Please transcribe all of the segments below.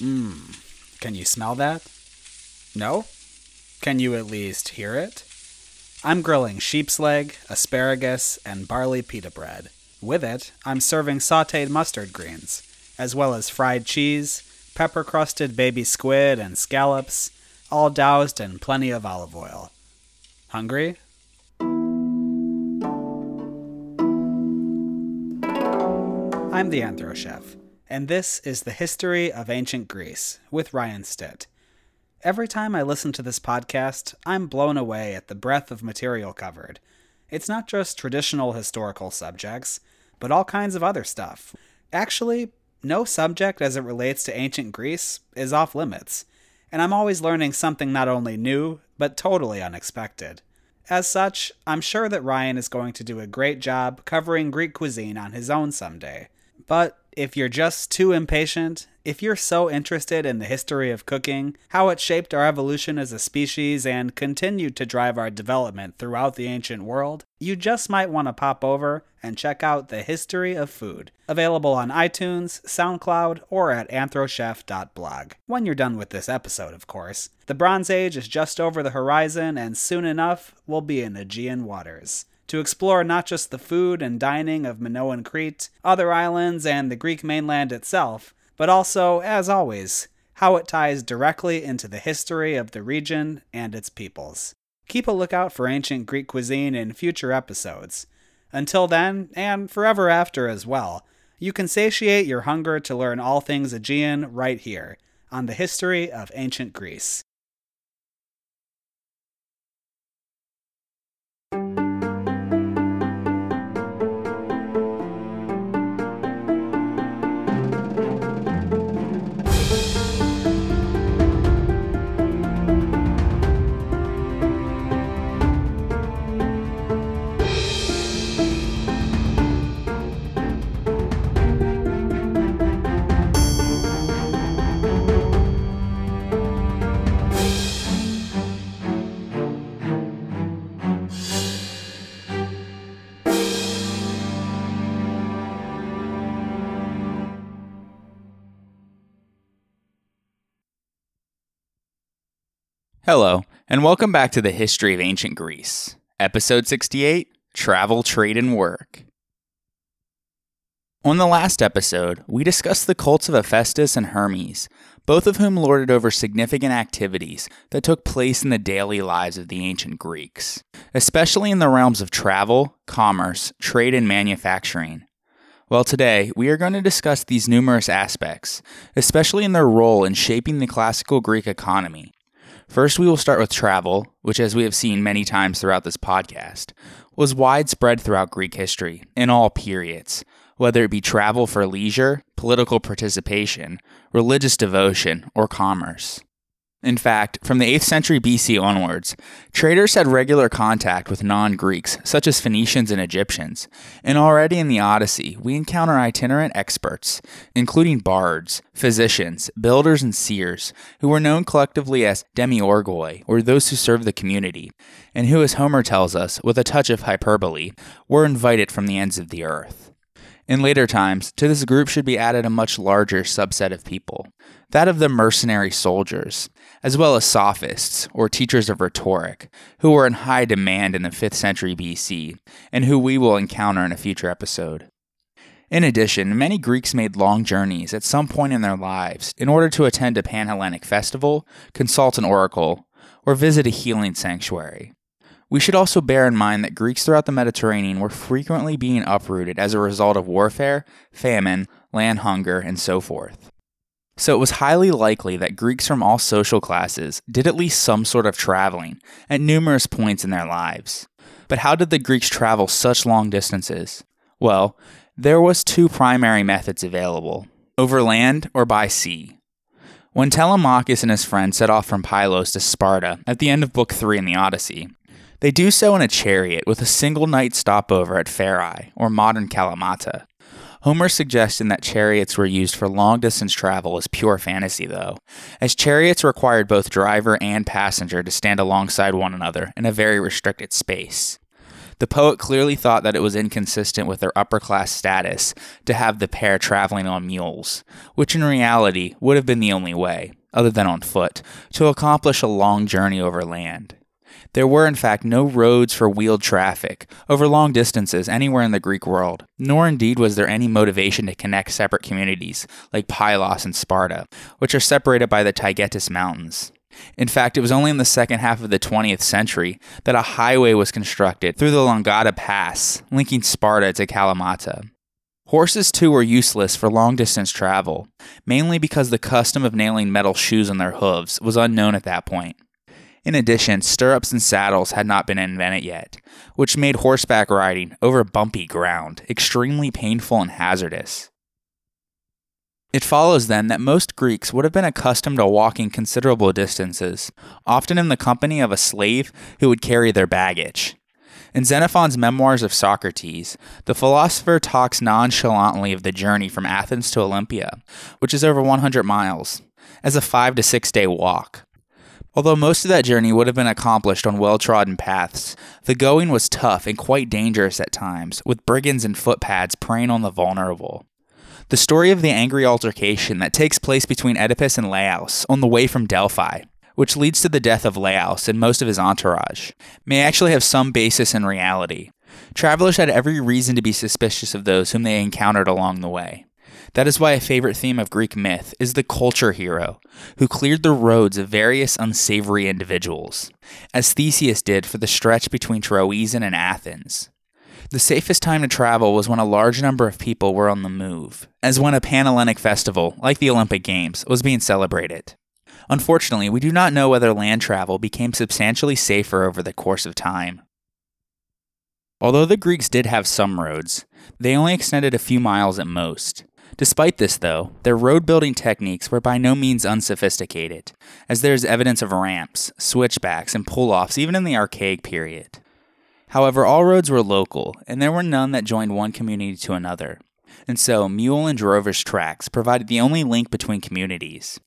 Mmm. Can you smell that? No? Can you at least hear it? I'm grilling sheep's leg, asparagus, and barley pita bread. With it, I'm serving sauteed mustard greens, as well as fried cheese, pepper crusted baby squid, and scallops, all doused in plenty of olive oil. Hungry? I'm the Anthro Chef, and this is the history of ancient Greece with Ryan Stitt. Every time I listen to this podcast, I'm blown away at the breadth of material covered. It's not just traditional historical subjects, but all kinds of other stuff. Actually, no subject as it relates to ancient Greece is off limits, and I'm always learning something not only new, but totally unexpected. As such, I'm sure that Ryan is going to do a great job covering Greek cuisine on his own someday. But if you're just too impatient, if you're so interested in the history of cooking, how it shaped our evolution as a species, and continued to drive our development throughout the ancient world, you just might want to pop over and check out The History of Food, available on iTunes, SoundCloud, or at anthrochef.blog. When you're done with this episode, of course. The Bronze Age is just over the horizon, and soon enough, we'll be in Aegean waters to explore not just the food and dining of Minoan Crete, other islands, and the Greek mainland itself, but also, as always, how it ties directly into the history of the region and its peoples. Keep a lookout for ancient Greek cuisine in future episodes. Until then, and forever after as well, you can satiate your hunger to learn all things Aegean right here on the history of ancient Greece. Hello, and welcome back to the History of Ancient Greece, Episode 68 Travel, Trade, and Work. On the last episode, we discussed the cults of Hephaestus and Hermes, both of whom lorded over significant activities that took place in the daily lives of the ancient Greeks, especially in the realms of travel, commerce, trade, and manufacturing. Well, today we are going to discuss these numerous aspects, especially in their role in shaping the classical Greek economy First, we will start with travel, which, as we have seen many times throughout this podcast, was widespread throughout Greek history in all periods, whether it be travel for leisure, political participation, religious devotion, or commerce. In fact, from the 8th century BC onwards, traders had regular contact with non Greeks, such as Phoenicians and Egyptians, and already in the Odyssey, we encounter itinerant experts, including bards, physicians, builders, and seers, who were known collectively as demiurgoi, or those who serve the community, and who, as Homer tells us, with a touch of hyperbole, were invited from the ends of the earth. In later times, to this group should be added a much larger subset of people that of the mercenary soldiers, as well as sophists, or teachers of rhetoric, who were in high demand in the 5th century BC, and who we will encounter in a future episode. In addition, many Greeks made long journeys at some point in their lives in order to attend a Panhellenic festival, consult an oracle, or visit a healing sanctuary. We should also bear in mind that Greeks throughout the Mediterranean were frequently being uprooted as a result of warfare, famine, land hunger, and so forth. So it was highly likely that Greeks from all social classes did at least some sort of traveling at numerous points in their lives. But how did the Greeks travel such long distances? Well, there was two primary methods available, over land or by sea. When Telemachus and his friends set off from Pylos to Sparta at the end of Book 3 in the Odyssey, they do so in a chariot with a single night stopover at Pherai, or modern Kalamata. Homer's suggestion that chariots were used for long distance travel is pure fantasy, though, as chariots required both driver and passenger to stand alongside one another in a very restricted space. The poet clearly thought that it was inconsistent with their upper class status to have the pair traveling on mules, which in reality would have been the only way, other than on foot, to accomplish a long journey over land. There were, in fact, no roads for wheeled traffic over long distances anywhere in the Greek world, nor indeed was there any motivation to connect separate communities like Pylos and Sparta, which are separated by the Taygetus Mountains. In fact, it was only in the second half of the 20th century that a highway was constructed through the Langada Pass, linking Sparta to Kalamata. Horses, too, were useless for long distance travel, mainly because the custom of nailing metal shoes on their hooves was unknown at that point. In addition, stirrups and saddles had not been invented yet, which made horseback riding over bumpy ground extremely painful and hazardous. It follows then that most Greeks would have been accustomed to walking considerable distances, often in the company of a slave who would carry their baggage. In Xenophon's Memoirs of Socrates, the philosopher talks nonchalantly of the journey from Athens to Olympia, which is over 100 miles, as a five to six day walk. Although most of that journey would have been accomplished on well trodden paths, the going was tough and quite dangerous at times, with brigands and footpads preying on the vulnerable. The story of the angry altercation that takes place between Oedipus and Laius on the way from Delphi, which leads to the death of Laius and most of his entourage, may actually have some basis in reality. Travelers had every reason to be suspicious of those whom they encountered along the way. That is why a favorite theme of Greek myth is the culture hero, who cleared the roads of various unsavory individuals, as Theseus did for the stretch between Troezen and Athens. The safest time to travel was when a large number of people were on the move, as when a Panhellenic festival, like the Olympic Games, was being celebrated. Unfortunately, we do not know whether land travel became substantially safer over the course of time. Although the Greeks did have some roads, they only extended a few miles at most. Despite this, though, their road building techniques were by no means unsophisticated, as there is evidence of ramps, switchbacks, and pull offs even in the archaic period. However, all roads were local, and there were none that joined one community to another, and so mule and drover's tracks provided the only link between communities.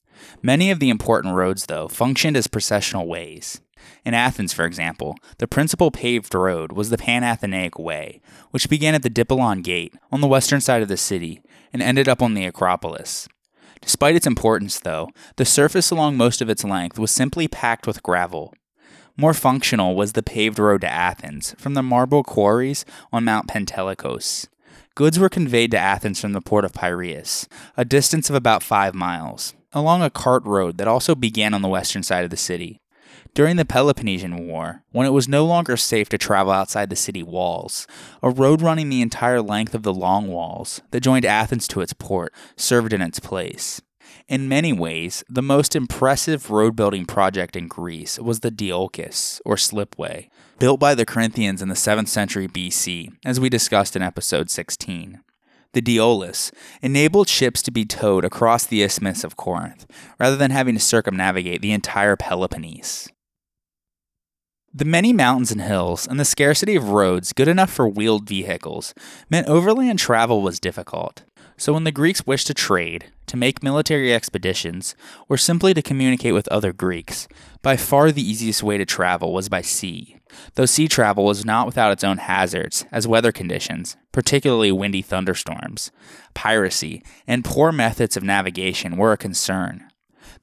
Many of the important roads, though, functioned as processional ways. In Athens, for example, the principal paved road was the Panathenaic Way, which began at the Dipylon Gate on the western side of the city and ended up on the Acropolis. Despite its importance, though, the surface along most of its length was simply packed with gravel. More functional was the paved road to Athens from the marble quarries on Mount Pentelikos. Goods were conveyed to Athens from the port of Piraeus, a distance of about five miles, along a cart road that also began on the western side of the city. During the Peloponnesian War, when it was no longer safe to travel outside the city walls, a road running the entire length of the long walls that joined Athens to its port served in its place. In many ways, the most impressive road building project in Greece was the Diolkos, or Slipway, built by the Corinthians in the 7th century BC, as we discussed in episode 16. The Diolkos enabled ships to be towed across the Isthmus of Corinth, rather than having to circumnavigate the entire Peloponnese. The many mountains and hills and the scarcity of roads good enough for wheeled vehicles meant overland travel was difficult. So when the Greeks wished to trade, to make military expeditions, or simply to communicate with other Greeks, by far the easiest way to travel was by sea. Though sea travel was not without its own hazards, as weather conditions, particularly windy thunderstorms, piracy, and poor methods of navigation were a concern.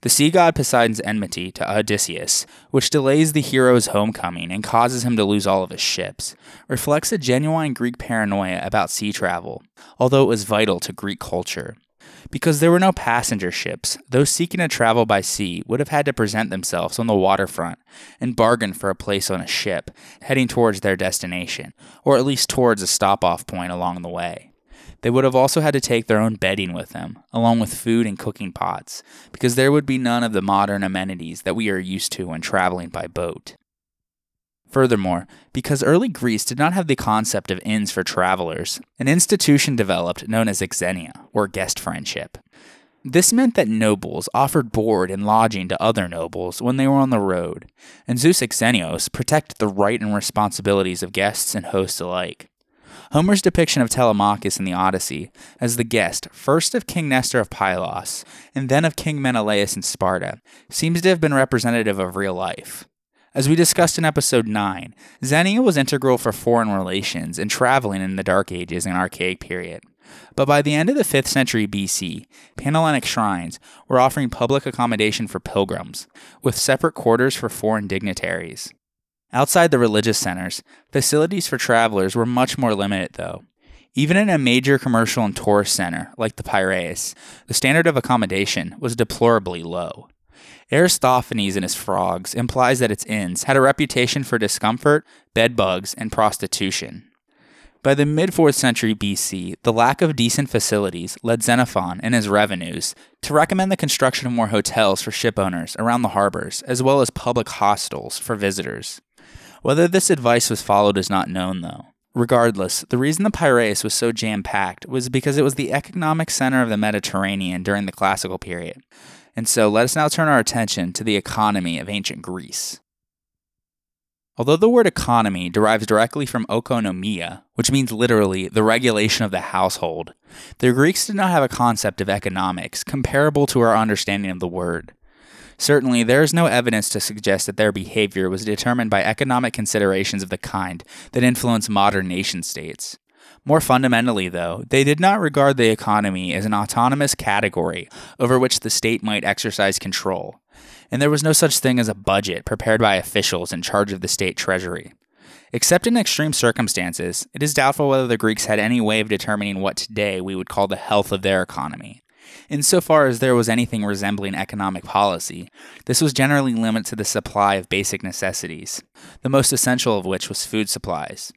The sea god Poseidon's enmity to Odysseus, which delays the hero's homecoming and causes him to lose all of his ships, reflects a genuine Greek paranoia about sea travel, although it was vital to Greek culture. Because there were no passenger ships, those seeking to travel by sea would have had to present themselves on the waterfront and bargain for a place on a ship heading towards their destination, or at least towards a stop off point along the way. They would have also had to take their own bedding with them, along with food and cooking pots, because there would be none of the modern amenities that we are used to when traveling by boat. Furthermore, because early Greece did not have the concept of inns for travelers, an institution developed known as xenia, or guest friendship. This meant that nobles offered board and lodging to other nobles when they were on the road, and Zeus Xenios protected the right and responsibilities of guests and hosts alike. Homer's depiction of Telemachus in the Odyssey as the guest, first of King Nestor of Pylos, and then of King Menelaus in Sparta, seems to have been representative of real life. As we discussed in episode 9, Xenia was integral for foreign relations and traveling in the Dark Ages and Archaic period. But by the end of the 5th century BC, Panhellenic shrines were offering public accommodation for pilgrims, with separate quarters for foreign dignitaries. Outside the religious centers, facilities for travelers were much more limited, though. Even in a major commercial and tourist center like the Piraeus, the standard of accommodation was deplorably low. Aristophanes in his Frogs implies that its inns had a reputation for discomfort, bedbugs, and prostitution. By the mid 4th century BC, the lack of decent facilities led Xenophon and his revenues to recommend the construction of more hotels for shipowners around the harbors, as well as public hostels for visitors. Whether this advice was followed is not known, though. Regardless, the reason the Piraeus was so jam packed was because it was the economic center of the Mediterranean during the classical period. And so let us now turn our attention to the economy of ancient Greece. Although the word economy derives directly from oikonomia, which means literally the regulation of the household, the Greeks did not have a concept of economics comparable to our understanding of the word. Certainly, there is no evidence to suggest that their behavior was determined by economic considerations of the kind that influence modern nation states. More fundamentally, though, they did not regard the economy as an autonomous category over which the state might exercise control, and there was no such thing as a budget prepared by officials in charge of the state treasury. Except in extreme circumstances, it is doubtful whether the Greeks had any way of determining what today we would call the health of their economy. Insofar as there was anything resembling economic policy, this was generally limited to the supply of basic necessities, the most essential of which was food supplies.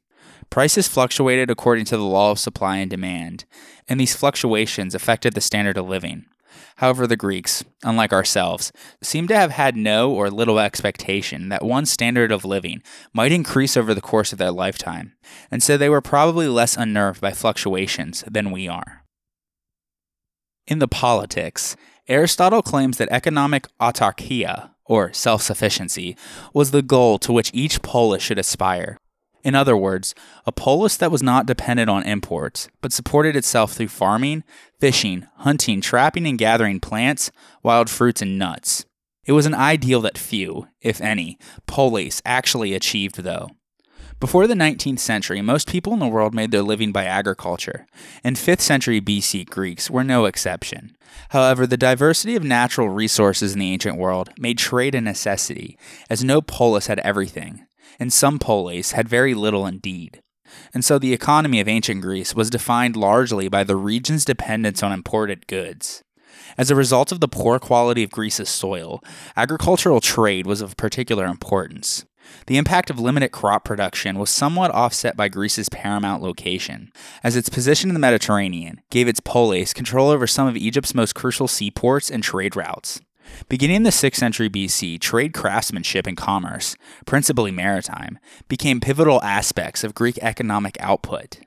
Prices fluctuated according to the law of supply and demand, and these fluctuations affected the standard of living. However, the Greeks, unlike ourselves, seem to have had no or little expectation that one standard of living might increase over the course of their lifetime, and so they were probably less unnerved by fluctuations than we are. In the politics, Aristotle claims that economic autarkia, or self sufficiency, was the goal to which each polis should aspire. In other words, a polis that was not dependent on imports, but supported itself through farming, fishing, hunting, trapping, and gathering plants, wild fruits, and nuts. It was an ideal that few, if any, polis actually achieved, though. Before the 19th century, most people in the world made their living by agriculture, and 5th century BC Greeks were no exception. However, the diversity of natural resources in the ancient world made trade a necessity, as no polis had everything, and some polis had very little indeed. And so the economy of ancient Greece was defined largely by the region's dependence on imported goods. As a result of the poor quality of Greece's soil, agricultural trade was of particular importance. The impact of limited crop production was somewhat offset by Greece's paramount location, as its position in the Mediterranean gave its polis control over some of Egypt's most crucial seaports and trade routes. Beginning in the 6th century BC, trade craftsmanship and commerce, principally maritime, became pivotal aspects of Greek economic output.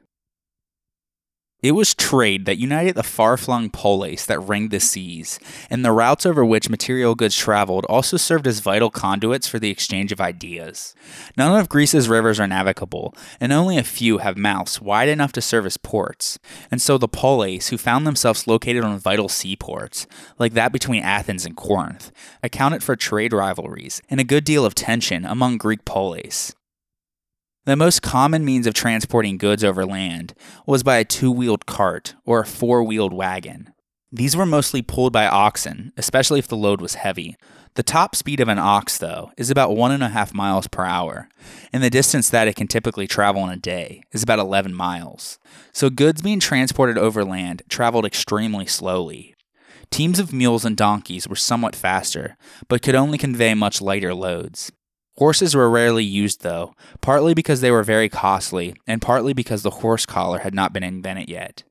It was trade that united the far flung polis that ringed the seas, and the routes over which material goods traveled also served as vital conduits for the exchange of ideas. None of Greece's rivers are navigable, and only a few have mouths wide enough to serve as ports, and so the polis, who found themselves located on vital seaports, like that between Athens and Corinth, accounted for trade rivalries and a good deal of tension among Greek polis. The most common means of transporting goods over land was by a two wheeled cart or a four wheeled wagon. These were mostly pulled by oxen, especially if the load was heavy. The top speed of an ox, though, is about one and a half miles per hour, and the distance that it can typically travel in a day is about 11 miles. So goods being transported over land traveled extremely slowly. Teams of mules and donkeys were somewhat faster, but could only convey much lighter loads. Horses were rarely used, though, partly because they were very costly, and partly because the horse collar had not been invented yet.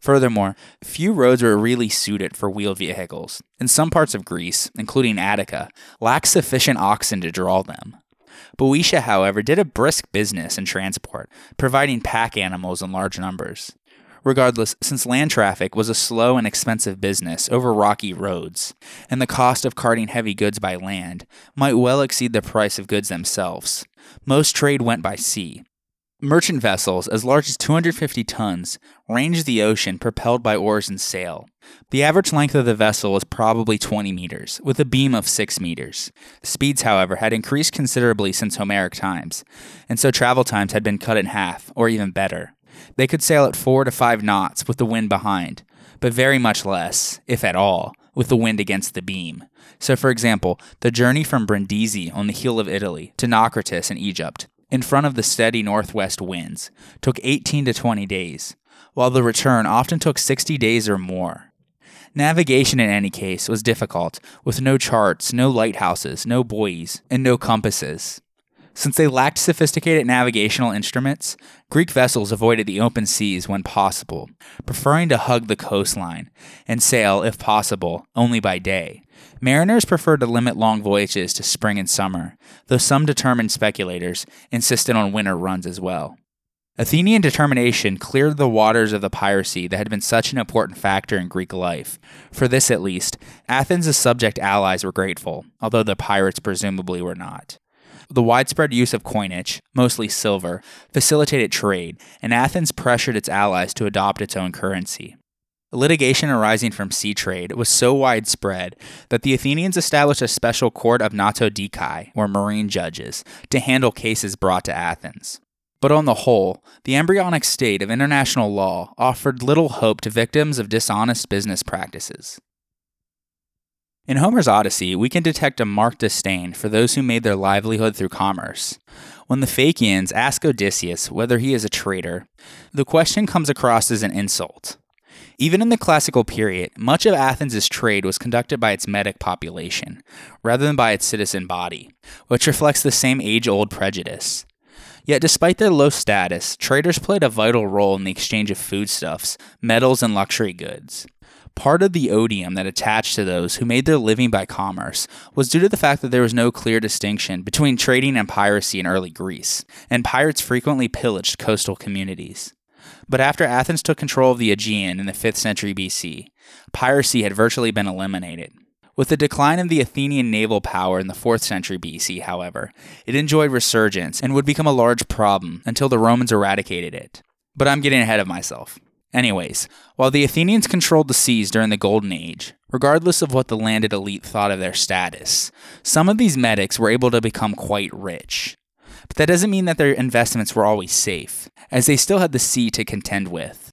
Furthermore, few roads were really suited for wheeled vehicles, and some parts of Greece, including Attica, lacked sufficient oxen to draw them. Boeotia, however, did a brisk business in transport, providing pack animals in large numbers. Regardless, since land traffic was a slow and expensive business over rocky roads, and the cost of carting heavy goods by land might well exceed the price of goods themselves, most trade went by sea. Merchant vessels as large as 250 tons ranged the ocean propelled by oars and sail. The average length of the vessel was probably 20 meters, with a beam of 6 meters. Speeds, however, had increased considerably since Homeric times, and so travel times had been cut in half, or even better. They could sail at 4 to 5 knots with the wind behind, but very much less, if at all, with the wind against the beam. So, for example, the journey from Brindisi on the heel of Italy to Naucratis in Egypt, in front of the steady northwest winds, took 18 to 20 days, while the return often took 60 days or more. Navigation, in any case, was difficult, with no charts, no lighthouses, no buoys, and no compasses. Since they lacked sophisticated navigational instruments, Greek vessels avoided the open seas when possible, preferring to hug the coastline and sail, if possible, only by day. Mariners preferred to limit long voyages to spring and summer, though some determined speculators insisted on winter runs as well. Athenian determination cleared the waters of the piracy that had been such an important factor in Greek life. For this, at least, Athens' subject allies were grateful, although the pirates presumably were not. The widespread use of coinage, mostly silver, facilitated trade, and Athens pressured its allies to adopt its own currency. Litigation arising from sea trade was so widespread that the Athenians established a special court of nautodikoi, or marine judges, to handle cases brought to Athens. But on the whole, the embryonic state of international law offered little hope to victims of dishonest business practices. In Homer's Odyssey, we can detect a marked disdain for those who made their livelihood through commerce. When the Phaeacians ask Odysseus whether he is a traitor, the question comes across as an insult. Even in the classical period, much of Athens' trade was conducted by its metic population, rather than by its citizen body, which reflects the same age old prejudice. Yet, despite their low status, traders played a vital role in the exchange of foodstuffs, metals, and luxury goods. Part of the odium that attached to those who made their living by commerce was due to the fact that there was no clear distinction between trading and piracy in early Greece, and pirates frequently pillaged coastal communities. But after Athens took control of the Aegean in the 5th century BC, piracy had virtually been eliminated. With the decline of the Athenian naval power in the 4th century BC, however, it enjoyed resurgence and would become a large problem until the Romans eradicated it. But I'm getting ahead of myself. Anyways, while the Athenians controlled the seas during the Golden Age, regardless of what the landed elite thought of their status, some of these metics were able to become quite rich. But that doesn't mean that their investments were always safe, as they still had the sea to contend with.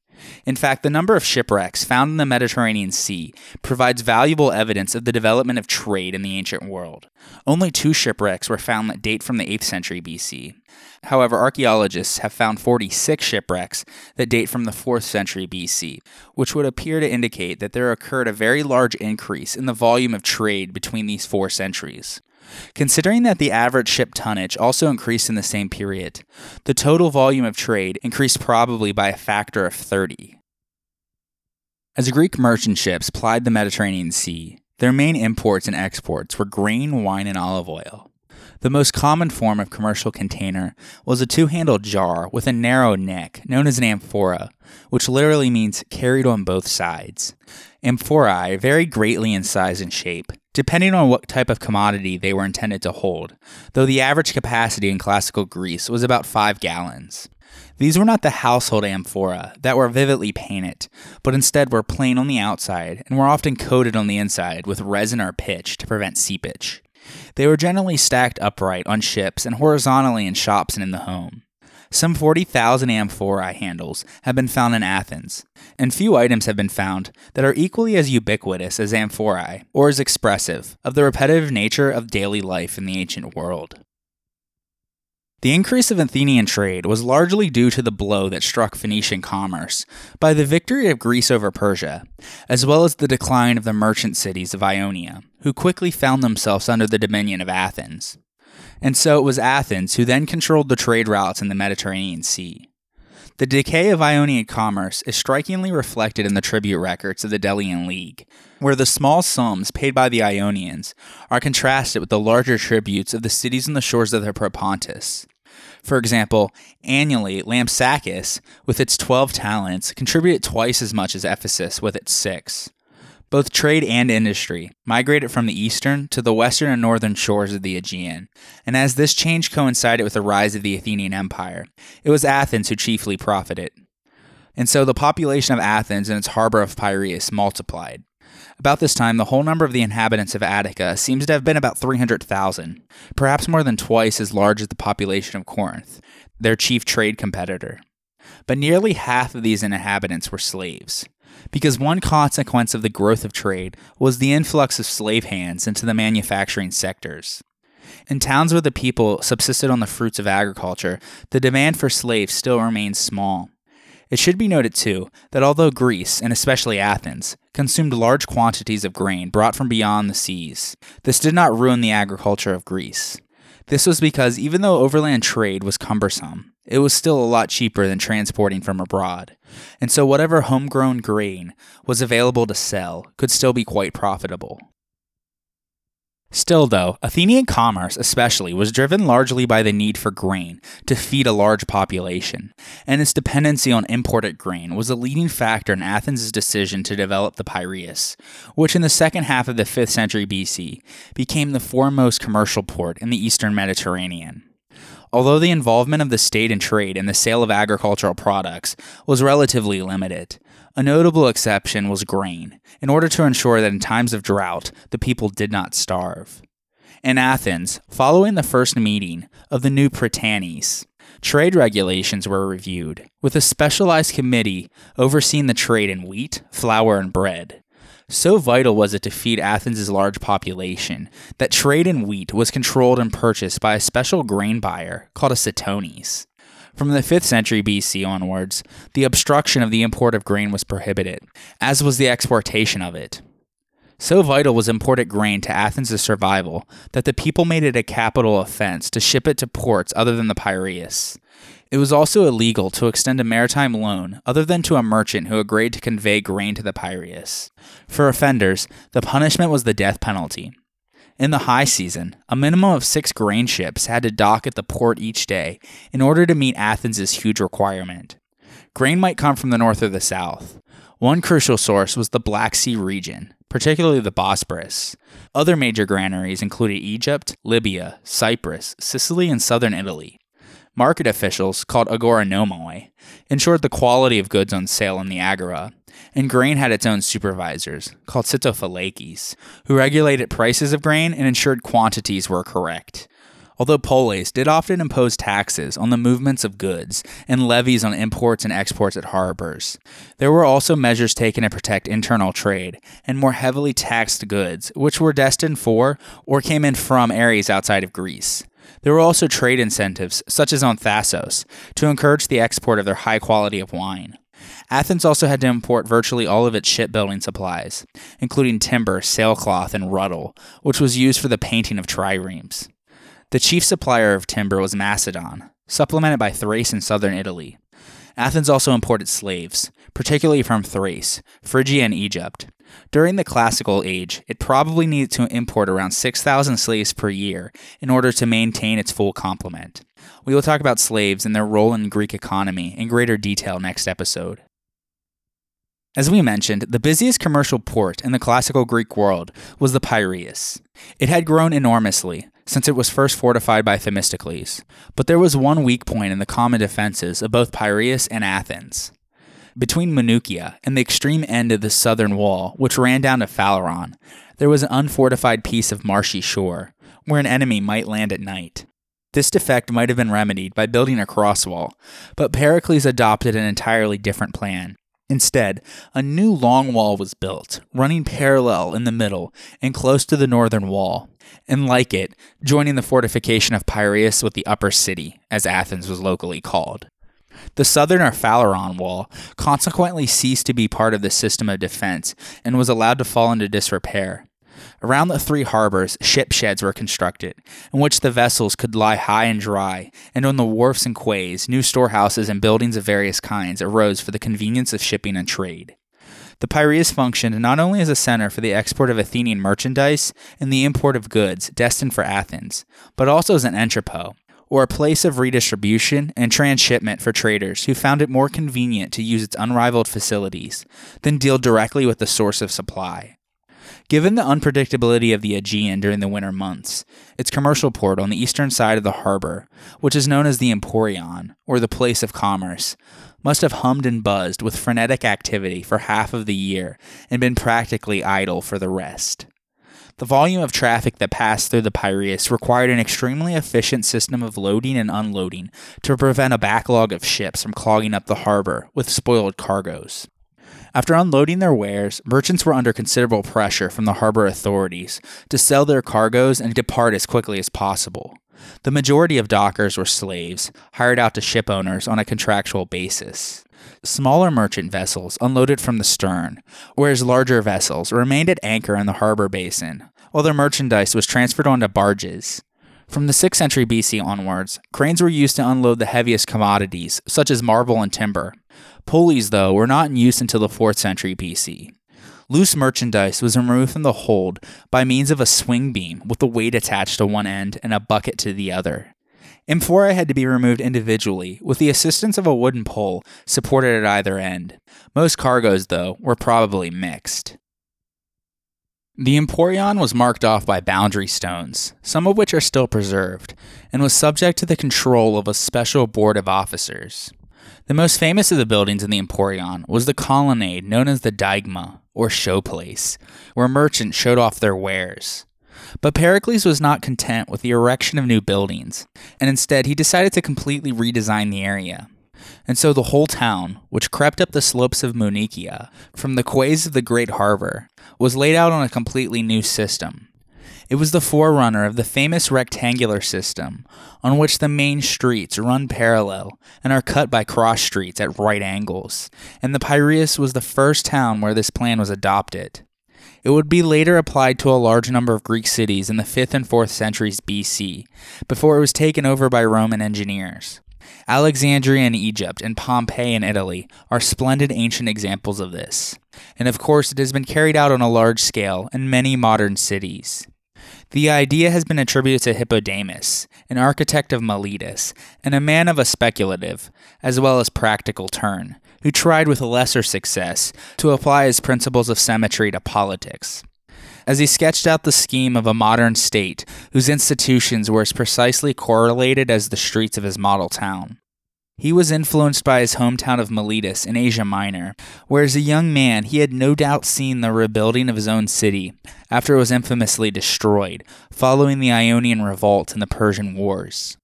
In fact, the number of shipwrecks found in the Mediterranean Sea provides valuable evidence of the development of trade in the ancient world. Only two shipwrecks were found that date from the 8th century BC. However, archaeologists have found 46 shipwrecks that date from the 4th century BC, which would appear to indicate that there occurred a very large increase in the volume of trade between these four centuries. Considering that the average ship tonnage also increased in the same period, the total volume of trade increased probably by a factor of 30. As Greek merchant ships plied the Mediterranean Sea, their main imports and exports were grain, wine, and olive oil. The most common form of commercial container was a two handled jar with a narrow neck, known as an amphora, which literally means carried on both sides. Amphorae vary greatly in size and shape, depending on what type of commodity they were intended to hold, though the average capacity in classical Greece was about 5 gallons. These were not the household amphora that were vividly painted, but instead were plain on the outside and were often coated on the inside with resin or pitch to prevent seepage. They were generally stacked upright on ships and horizontally in shops and in the home. Some 40,000 amphorae handles have been found in Athens, and few items have been found that are equally as ubiquitous as amphorae or as expressive of the repetitive nature of daily life in the ancient world. The increase of Athenian trade was largely due to the blow that struck Phoenician commerce by the victory of Greece over Persia, as well as the decline of the merchant cities of Ionia, who quickly found themselves under the dominion of Athens and so it was Athens who then controlled the trade routes in the Mediterranean Sea. The decay of Ionian commerce is strikingly reflected in the tribute records of the Delian League, where the small sums paid by the Ionians are contrasted with the larger tributes of the cities on the shores of the Propontis. For example, annually, Lampsacus, with its 12 talents, contributed twice as much as Ephesus with its six. Both trade and industry migrated from the eastern to the western and northern shores of the Aegean, and as this change coincided with the rise of the Athenian Empire, it was Athens who chiefly profited. And so the population of Athens and its harbor of Piraeus multiplied. About this time, the whole number of the inhabitants of Attica seems to have been about 300,000, perhaps more than twice as large as the population of Corinth, their chief trade competitor. But nearly half of these inhabitants were slaves because one consequence of the growth of trade was the influx of slave hands into the manufacturing sectors. In towns where the people subsisted on the fruits of agriculture, the demand for slaves still remained small. It should be noted, too, that although Greece, and especially Athens, consumed large quantities of grain brought from beyond the seas, this did not ruin the agriculture of Greece. This was because even though overland trade was cumbersome, it was still a lot cheaper than transporting from abroad, and so whatever homegrown grain was available to sell could still be quite profitable. Still, though, Athenian commerce especially was driven largely by the need for grain to feed a large population, and its dependency on imported grain was a leading factor in Athens' decision to develop the Piraeus, which in the second half of the 5th century BC became the foremost commercial port in the eastern Mediterranean. Although the involvement of the state in trade and the sale of agricultural products was relatively limited, a notable exception was grain, in order to ensure that in times of drought, the people did not starve. In Athens, following the first meeting of the new Prytanes, trade regulations were reviewed, with a specialized committee overseeing the trade in wheat, flour, and bread. So vital was it to feed Athens' large population that trade in wheat was controlled and purchased by a special grain buyer called a Sitones. From the 5th century BC onwards, the obstruction of the import of grain was prohibited, as was the exportation of it. So vital was imported grain to Athens' survival that the people made it a capital offense to ship it to ports other than the Piraeus. It was also illegal to extend a maritime loan other than to a merchant who agreed to convey grain to the Piraeus. For offenders, the punishment was the death penalty. In the high season, a minimum of six grain ships had to dock at the port each day in order to meet Athens' huge requirement. Grain might come from the north or the south. One crucial source was the Black Sea region, particularly the Bosporus. Other major granaries included Egypt, Libya, Cyprus, Sicily, and southern Italy. Market officials, called agoranomoi, ensured the quality of goods on sale in the agora, and grain had its own supervisors, called sitophylakes, who regulated prices of grain and ensured quantities were correct. Although polis did often impose taxes on the movements of goods and levies on imports and exports at harbors, there were also measures taken to protect internal trade and more heavily taxed goods, which were destined for or came in from areas outside of Greece. There were also trade incentives, such as on Thasos, to encourage the export of their high quality of wine. Athens also had to import virtually all of its shipbuilding supplies, including timber, sailcloth, and ruddle, which was used for the painting of triremes. The chief supplier of timber was Macedon, supplemented by Thrace and southern Italy. Athens also imported slaves, particularly from Thrace, Phrygia, and Egypt. During the classical age, it probably needed to import around 6,000 slaves per year in order to maintain its full complement. We will talk about slaves and their role in Greek economy in greater detail next episode. As we mentioned, the busiest commercial port in the classical Greek world was the Piraeus. It had grown enormously since it was first fortified by Themistocles, but there was one weak point in the common defenses of both Piraeus and Athens. Between Munichia and the extreme end of the southern wall, which ran down to Phaleron, there was an unfortified piece of marshy shore, where an enemy might land at night. This defect might have been remedied by building a cross wall, but Pericles adopted an entirely different plan. Instead, a new long wall was built, running parallel in the middle and close to the northern wall, and like it, joining the fortification of Piraeus with the upper city, as Athens was locally called. The southern or Phaleron wall consequently ceased to be part of the system of defense and was allowed to fall into disrepair. Around the three harbors, ship sheds were constructed, in which the vessels could lie high and dry, and on the wharfs and quays, new storehouses and buildings of various kinds arose for the convenience of shipping and trade. The Piraeus functioned not only as a center for the export of Athenian merchandise and the import of goods destined for Athens, but also as an entrepot, or a place of redistribution and transshipment for traders who found it more convenient to use its unrivaled facilities than deal directly with the source of supply. Given the unpredictability of the Aegean during the winter months, its commercial port on the eastern side of the harbor, which is known as the Emporion, or the place of commerce, must have hummed and buzzed with frenetic activity for half of the year and been practically idle for the rest. The volume of traffic that passed through the Piraeus required an extremely efficient system of loading and unloading to prevent a backlog of ships from clogging up the harbor with spoiled cargoes. After unloading their wares, merchants were under considerable pressure from the harbor authorities to sell their cargoes and depart as quickly as possible. The majority of dockers were slaves, hired out to ship owners on a contractual basis. Smaller merchant vessels unloaded from the stern, whereas larger vessels remained at anchor in the harbor basin, while their merchandise was transferred onto barges. From the 6th century BC onwards, cranes were used to unload the heaviest commodities, such as marble and timber. Pulleys, though, were not in use until the 4th century BC. Loose merchandise was removed from the hold by means of a swing beam with a weight attached to one end and a bucket to the other. Amphora had to be removed individually with the assistance of a wooden pole supported at either end. Most cargoes, though, were probably mixed. The Emporion was marked off by boundary stones, some of which are still preserved, and was subject to the control of a special board of officers. The most famous of the buildings in the Emporion was the colonnade known as the Deigma, or showplace, where merchants showed off their wares. But Pericles was not content with the erection of new buildings, and instead he decided to completely redesign the area. And so the whole town, which crept up the slopes of Munichia from the quays of the great harbor, was laid out on a completely new system. It was the forerunner of the famous rectangular system, on which the main streets run parallel and are cut by cross streets at right angles, and the Piraeus was the first town where this plan was adopted. It would be later applied to a large number of Greek cities in the 5th and 4th centuries BC, before it was taken over by Roman engineers. Alexandria in Egypt and Pompeii in Italy are splendid ancient examples of this. And of course, it has been carried out on a large scale in many modern cities. The idea has been attributed to Hippodamus, an architect of Miletus, and a man of a speculative, as well as practical turn, who tried with lesser success to apply his principles of symmetry to politics as he sketched out the scheme of a modern state whose institutions were as precisely correlated as the streets of his model town. He was influenced by his hometown of Miletus in Asia Minor, where as a young man he had no doubt seen the rebuilding of his own city after it was infamously destroyed following the Ionian Revolt and the Persian Wars.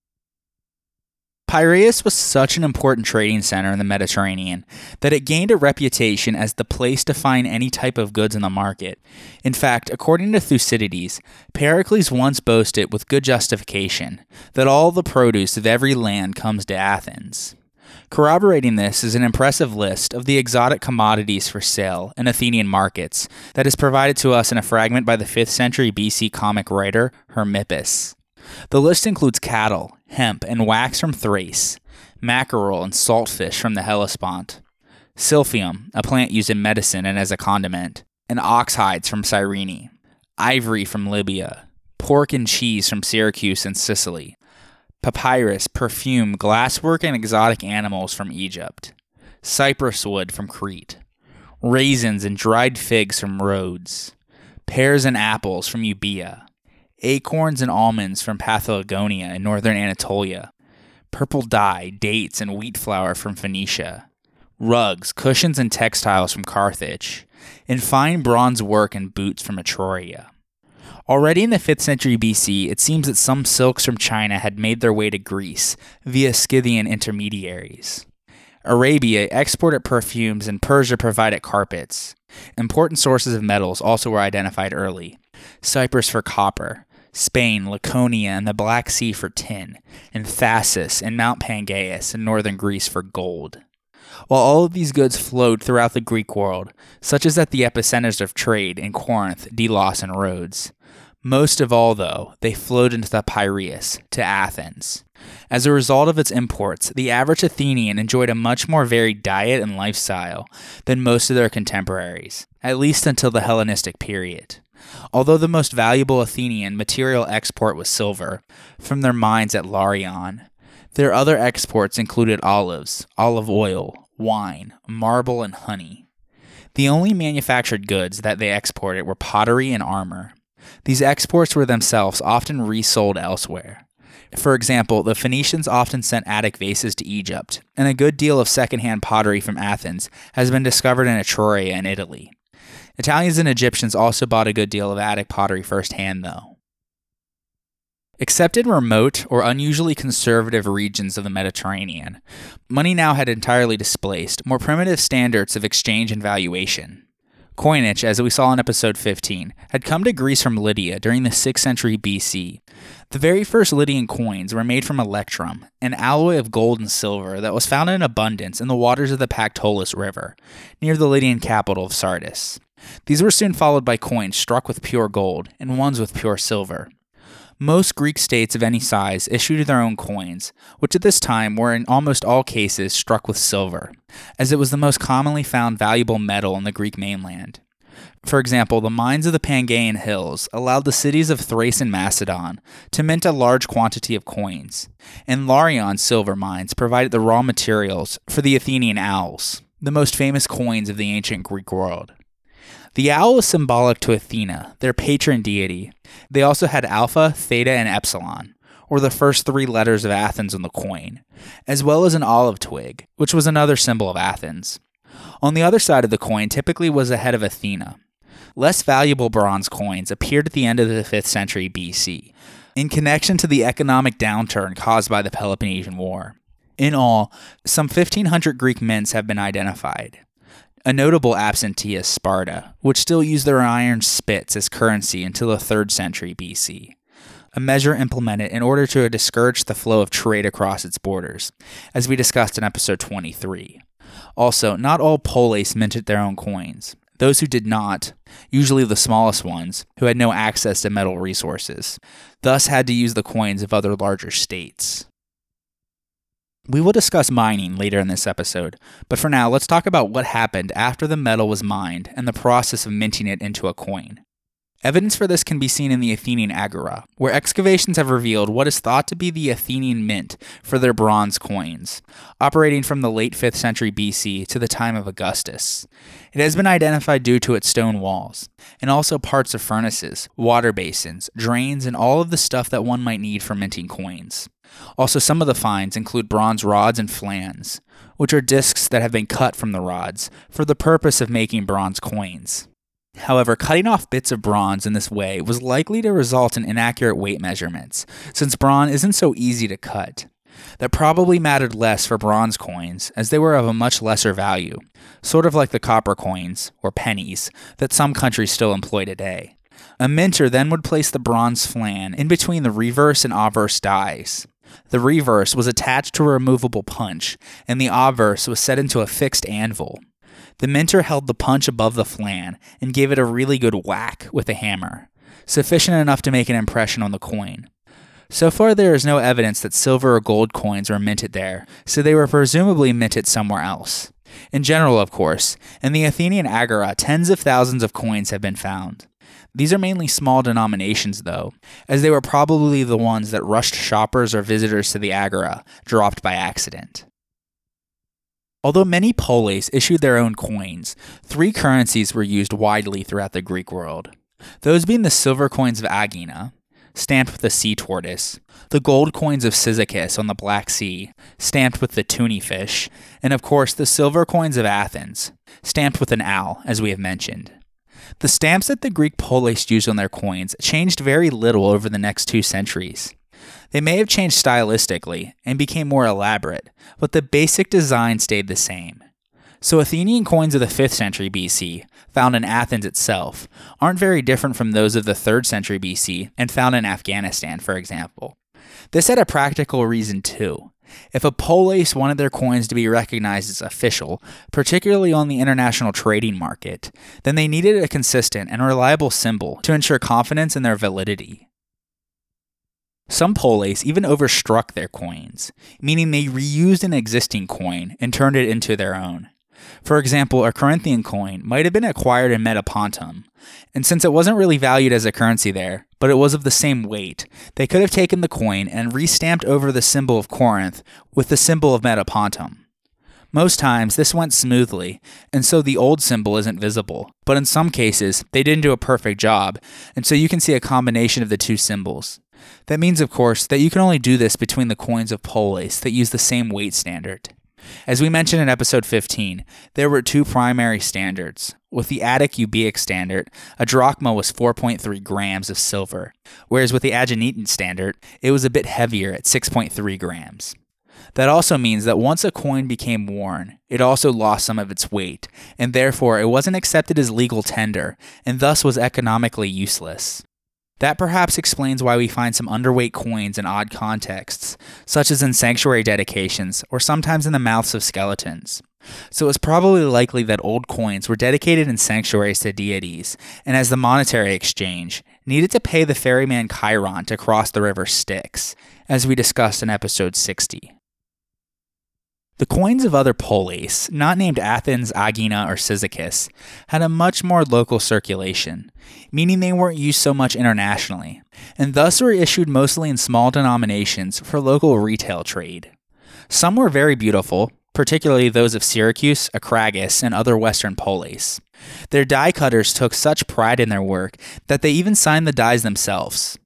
Piraeus was such an important trading center in the Mediterranean that it gained a reputation as the place to find any type of goods in the market. In fact, according to Thucydides, Pericles once boasted with good justification that all the produce of every land comes to Athens. Corroborating this is an impressive list of the exotic commodities for sale in Athenian markets that is provided to us in a fragment by the 5th century BC comic writer Hermippus. The list includes cattle, hemp, and wax from Thrace, mackerel and saltfish from the Hellespont, silphium, a plant used in medicine and as a condiment, and ox hides from Cyrene, ivory from Libya, pork and cheese from Syracuse and Sicily, papyrus, perfume, glasswork, and exotic animals from Egypt, cypress wood from Crete, raisins and dried figs from Rhodes, pears and apples from Euboea, acorns and almonds from Paphlagonia in northern Anatolia, purple dye, dates, and wheat flour from Phoenicia, rugs, cushions, and textiles from Carthage, and fine bronze work and boots from Etruria. Already in the 5th century BC, it seems that some silks from China had made their way to Greece via Scythian intermediaries. Arabia exported perfumes and Persia provided carpets. Important sources of metals also were identified early Cyprus for copper, Spain, Laconia, and the Black Sea for tin, and Thasos and Mount Pangaeus in northern Greece for gold. While all of these goods flowed throughout the Greek world, such as at the epicenters of trade in Corinth, Delos, and Rhodes, most of all, though, they flowed into the Piraeus, to Athens. As a result of its imports, the average Athenian enjoyed a much more varied diet and lifestyle than most of their contemporaries, at least until the Hellenistic period. Although the most valuable Athenian material export was silver from their mines at Laurion, their other exports included olives, olive oil, wine, marble, and honey. The only manufactured goods that they exported were pottery and armor. These exports were themselves often resold elsewhere. For example, the Phoenicians often sent Attic vases to Egypt, and a good deal of secondhand pottery from Athens has been discovered in Etruria in Italy. Italians and Egyptians also bought a good deal of Attic pottery firsthand, though. Except in remote or unusually conservative regions of the Mediterranean, money now had entirely displaced more primitive standards of exchange and valuation. Coinage, as we saw in episode 15, had come to Greece from Lydia during the 6th century BC. The very first Lydian coins were made from electrum, an alloy of gold and silver that was found in abundance in the waters of the Pactolus River, near the Lydian capital of Sardis. These were soon followed by coins struck with pure gold and ones with pure silver. Most Greek states of any size issued their own coins, which at this time were in almost all cases struck with silver, as it was the most commonly found valuable metal in the Greek mainland. For example, the mines of the Pangaian Hills allowed the cities of Thrace and Macedon to mint a large quantity of coins, and Laurion silver mines provided the raw materials for the Athenian owls, the most famous coins of the ancient Greek world. The owl is symbolic to Athena, their patron deity. They also had alpha, theta, and epsilon, or the first three letters of Athens on the coin, as well as an olive twig, which was another symbol of Athens. On the other side of the coin typically was the head of Athena. Less valuable bronze coins appeared at the end of the 5th century BC, in connection to the economic downturn caused by the Peloponnesian War. In all, some 1,500 Greek mints have been identified. A notable absentee is Sparta, which still used their iron spits as currency until the 3rd century BC, a measure implemented in order to discourage the flow of trade across its borders, as we discussed in episode 23. Also, not all polis minted their own coins. Those who did not, usually the smallest ones, who had no access to metal resources, thus had to use the coins of other larger states. We will discuss mining later in this episode, but for now, let's talk about what happened after the metal was mined and the process of minting it into a coin. Evidence for this can be seen in the Athenian Agora, where excavations have revealed what is thought to be the Athenian mint for their bronze coins, operating from the late 5th century BC to the time of Augustus. It has been identified due to its stone walls, and also parts of furnaces, water basins, drains, and all of the stuff that one might need for minting coins. Also, some of the finds include bronze rods and flans, which are discs that have been cut from the rods for the purpose of making bronze coins. However, cutting off bits of bronze in this way was likely to result in inaccurate weight measurements, since bronze isn't so easy to cut. That probably mattered less for bronze coins, as they were of a much lesser value, sort of like the copper coins, or pennies, that some countries still employ today. A minter then would place the bronze flan in between the reverse and obverse dies. The reverse was attached to a removable punch, and the obverse was set into a fixed anvil. The minter held the punch above the flan and gave it a really good whack with a hammer, sufficient enough to make an impression on the coin. So far, there is no evidence that silver or gold coins were minted there, so they were presumably minted somewhere else. In general, of course, in the Athenian Agora, tens of thousands of coins have been found. These are mainly small denominations, though, as they were probably the ones that rushed shoppers or visitors to the Agora, dropped by accident. Although many polis issued their own coins, three currencies were used widely throughout the Greek world. Those being the silver coins of Aegina, stamped with the sea tortoise, the gold coins of Cyzicus on the Black Sea, stamped with the tunny fish, and of course the silver coins of Athens, stamped with an owl, as we have mentioned. The stamps that the Greek polis used on their coins changed very little over the next two centuries. They may have changed stylistically and became more elaborate, but the basic design stayed the same. So Athenian coins of the 5th century BC, found in Athens itself, aren't very different from those of the 3rd century BC and found in Afghanistan, for example. This had a practical reason too. If a polis wanted their coins to be recognized as official, particularly on the international trading market, then they needed a consistent and reliable symbol to ensure confidence in their validity. Some polis even overstruck their coins, meaning they reused an existing coin and turned it into their own. For example, a Corinthian coin might have been acquired in Metapontum, and since it wasn't really valued as a currency there, but it was of the same weight, they could have taken the coin and restamped over the symbol of Corinth with the symbol of Metapontum. Most times, this went smoothly, and so the old symbol isn't visible. But in some cases, they didn't do a perfect job, and so you can see a combination of the two symbols. That means, of course, that you can only do this between the coins of Polis that use the same weight standard. As we mentioned in episode 15, there were two primary standards. With the Attic Euboeic standard, a drachma was 4.3 grams of silver, whereas with the Aeginetan standard, it was a bit heavier at 6.3 grams. That also means that once a coin became worn, it also lost some of its weight, and therefore it wasn't accepted as legal tender, and thus was economically useless. That perhaps explains why we find some underweight coins in odd contexts, such as in sanctuary dedications or sometimes in the mouths of skeletons. So it's probably likely that old coins were dedicated in sanctuaries to deities, and as the monetary exchange, needed to pay the ferryman Charon to cross the river Styx, as we discussed in episode 60. The coins of other polis, not named Athens, Aegina, or Cyzicus, had a much more local circulation, meaning they weren't used so much internationally, and thus were issued mostly in small denominations for local retail trade. Some were very beautiful, particularly those of Syracuse, Acragas, and other western polis. Their die cutters took such pride in their work that they even signed the dies themselves.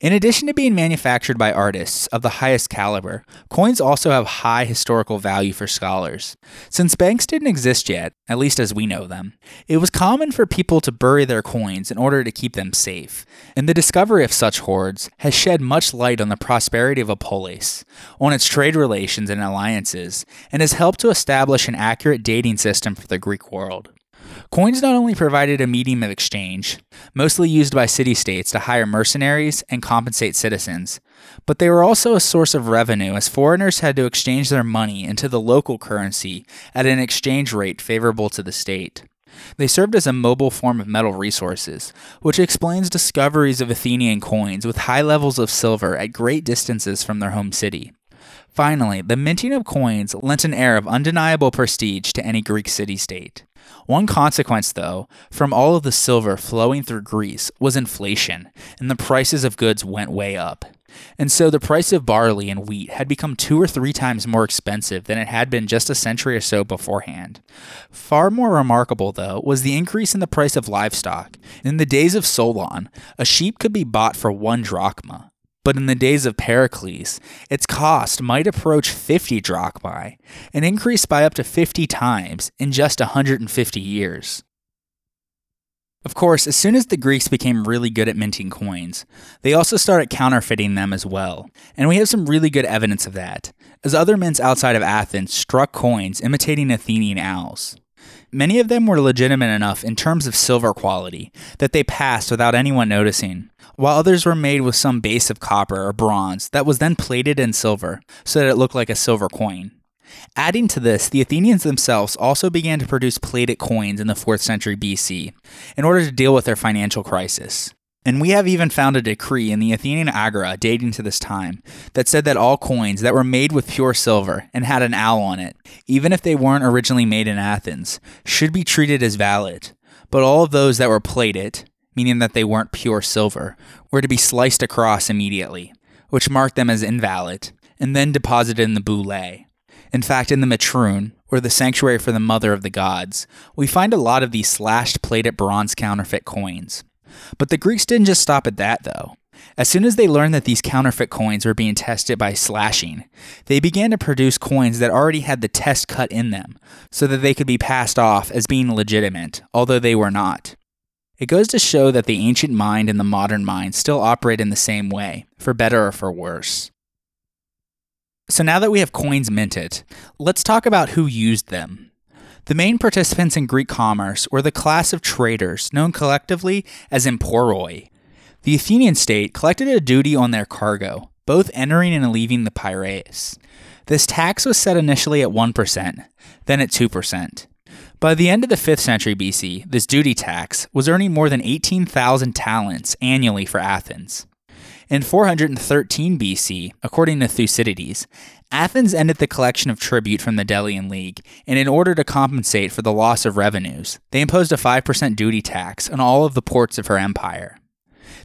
In addition to being manufactured by artists of the highest caliber, coins also have high historical value for scholars. Since banks didn't exist yet, at least as we know them, it was common for people to bury their coins in order to keep them safe, and the discovery of such hoards has shed much light on the prosperity of a polis, on its trade relations and alliances, and has helped to establish an accurate dating system for the Greek world. Coins not only provided a medium of exchange, mostly used by city states to hire mercenaries and compensate citizens, but they were also a source of revenue as foreigners had to exchange their money into the local currency at an exchange rate favorable to the state. They served as a mobile form of metal resources, which explains discoveries of Athenian coins with high levels of silver at great distances from their home city. Finally, the minting of coins lent an air of undeniable prestige to any Greek city state. One consequence, though, from all of the silver flowing through Greece was inflation, and the prices of goods went way up. And so the price of barley and wheat had become two or three times more expensive than it had been just a century or so beforehand. Far more remarkable, though, was the increase in the price of livestock. In the days of Solon, a sheep could be bought for one drachma. But in the days of Pericles, its cost might approach 50 drachmae, an increase by up to 50 times in just 150 years. Of course, as soon as the Greeks became really good at minting coins, they also started counterfeiting them as well, and we have some really good evidence of that, as other mints outside of Athens struck coins imitating Athenian owls. Many of them were legitimate enough in terms of silver quality that they passed without anyone noticing, while others were made with some base of copper or bronze that was then plated in silver so that it looked like a silver coin. Adding to this, the Athenians themselves also began to produce plated coins in the 4th century BC in order to deal with their financial crisis. And we have even found a decree in the Athenian Agora dating to this time that said that all coins that were made with pure silver and had an owl on it, even if they weren't originally made in Athens, should be treated as valid. But all of those that were plated, meaning that they weren't pure silver, were to be sliced across immediately, which marked them as invalid, and then deposited in the boule. In fact, in the Metroon, or the sanctuary for the mother of the gods, we find a lot of these slashed plated bronze counterfeit coins. But the Greeks didn't just stop at that, though. As soon as they learned that these counterfeit coins were being tested by slashing, they began to produce coins that already had the test cut in them, so that they could be passed off as being legitimate, although they were not. It goes to show that the ancient mind and the modern mind still operate in the same way, for better or for worse. So now that we have coins minted, let's talk about who used them. The main participants in Greek commerce were the class of traders known collectively as emporoi. The Athenian state collected a duty on their cargo, both entering and leaving the Piraeus. This tax was set initially at 1%, then at 2%. By the end of the 5th century BC, this duty tax was earning more than 18,000 talents annually for Athens. In 413 BC, according to Thucydides, Athens ended the collection of tribute from the Delian League, and in order to compensate for the loss of revenues, they imposed a 5% duty tax on all of the ports of her empire.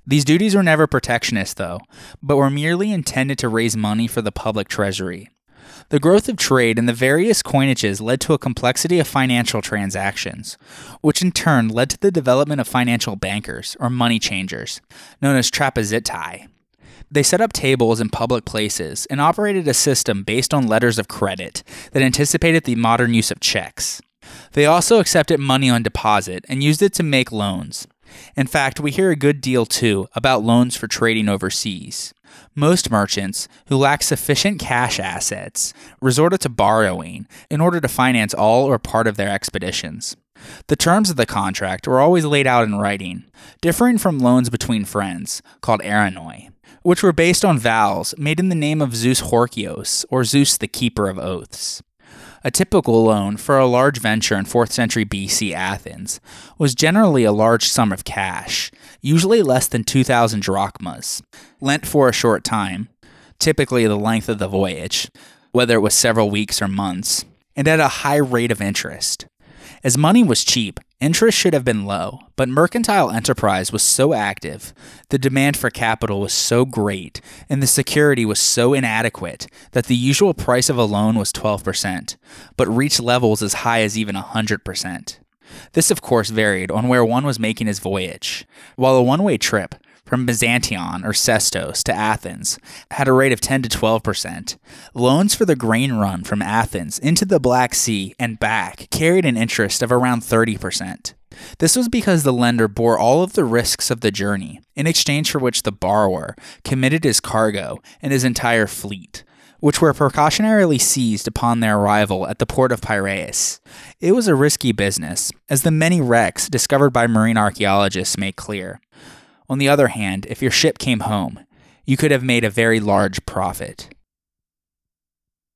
These duties were never protectionist, though, but were merely intended to raise money for the public treasury. The growth of trade and the various coinages led to a complexity of financial transactions, which in turn led to the development of financial bankers, or money changers, known as trapezitai. They set up tables in public places and operated a system based on letters of credit that anticipated the modern use of checks. They also accepted money on deposit and used it to make loans. In fact, we hear a good deal too about loans for trading overseas. Most merchants who lack sufficient cash assets resorted to borrowing in order to finance all or part of their expeditions. The terms of the contract were always laid out in writing, differing from loans between friends, called eranoi, which were based on vows made in the name of Zeus Horkios, or Zeus the keeper of oaths. A typical loan for a large venture in 4th century BC Athens was generally a large sum of cash, usually less than 2,000 drachmas, lent for a short time, typically the length of the voyage, whether it was several weeks or months, and at a high rate of interest. As money was cheap, interest should have been low, but mercantile enterprise was so active, the demand for capital was so great, and the security was so inadequate that the usual price of a loan was 12%, but reached levels as high as even 100%. This, of course, varied on where one was making his voyage. While a one way trip, from Byzantion or Sestos to Athens had a rate of 10 to 12%. Loans for the grain run from Athens into the Black Sea and back carried an interest of around 30%. This was because the lender bore all of the risks of the journey, in exchange for which the borrower committed his cargo and his entire fleet, which were precautionarily seized upon their arrival at the port of Piraeus. It was a risky business, as the many wrecks discovered by marine archaeologists make clear. On the other hand, if your ship came home, you could have made a very large profit.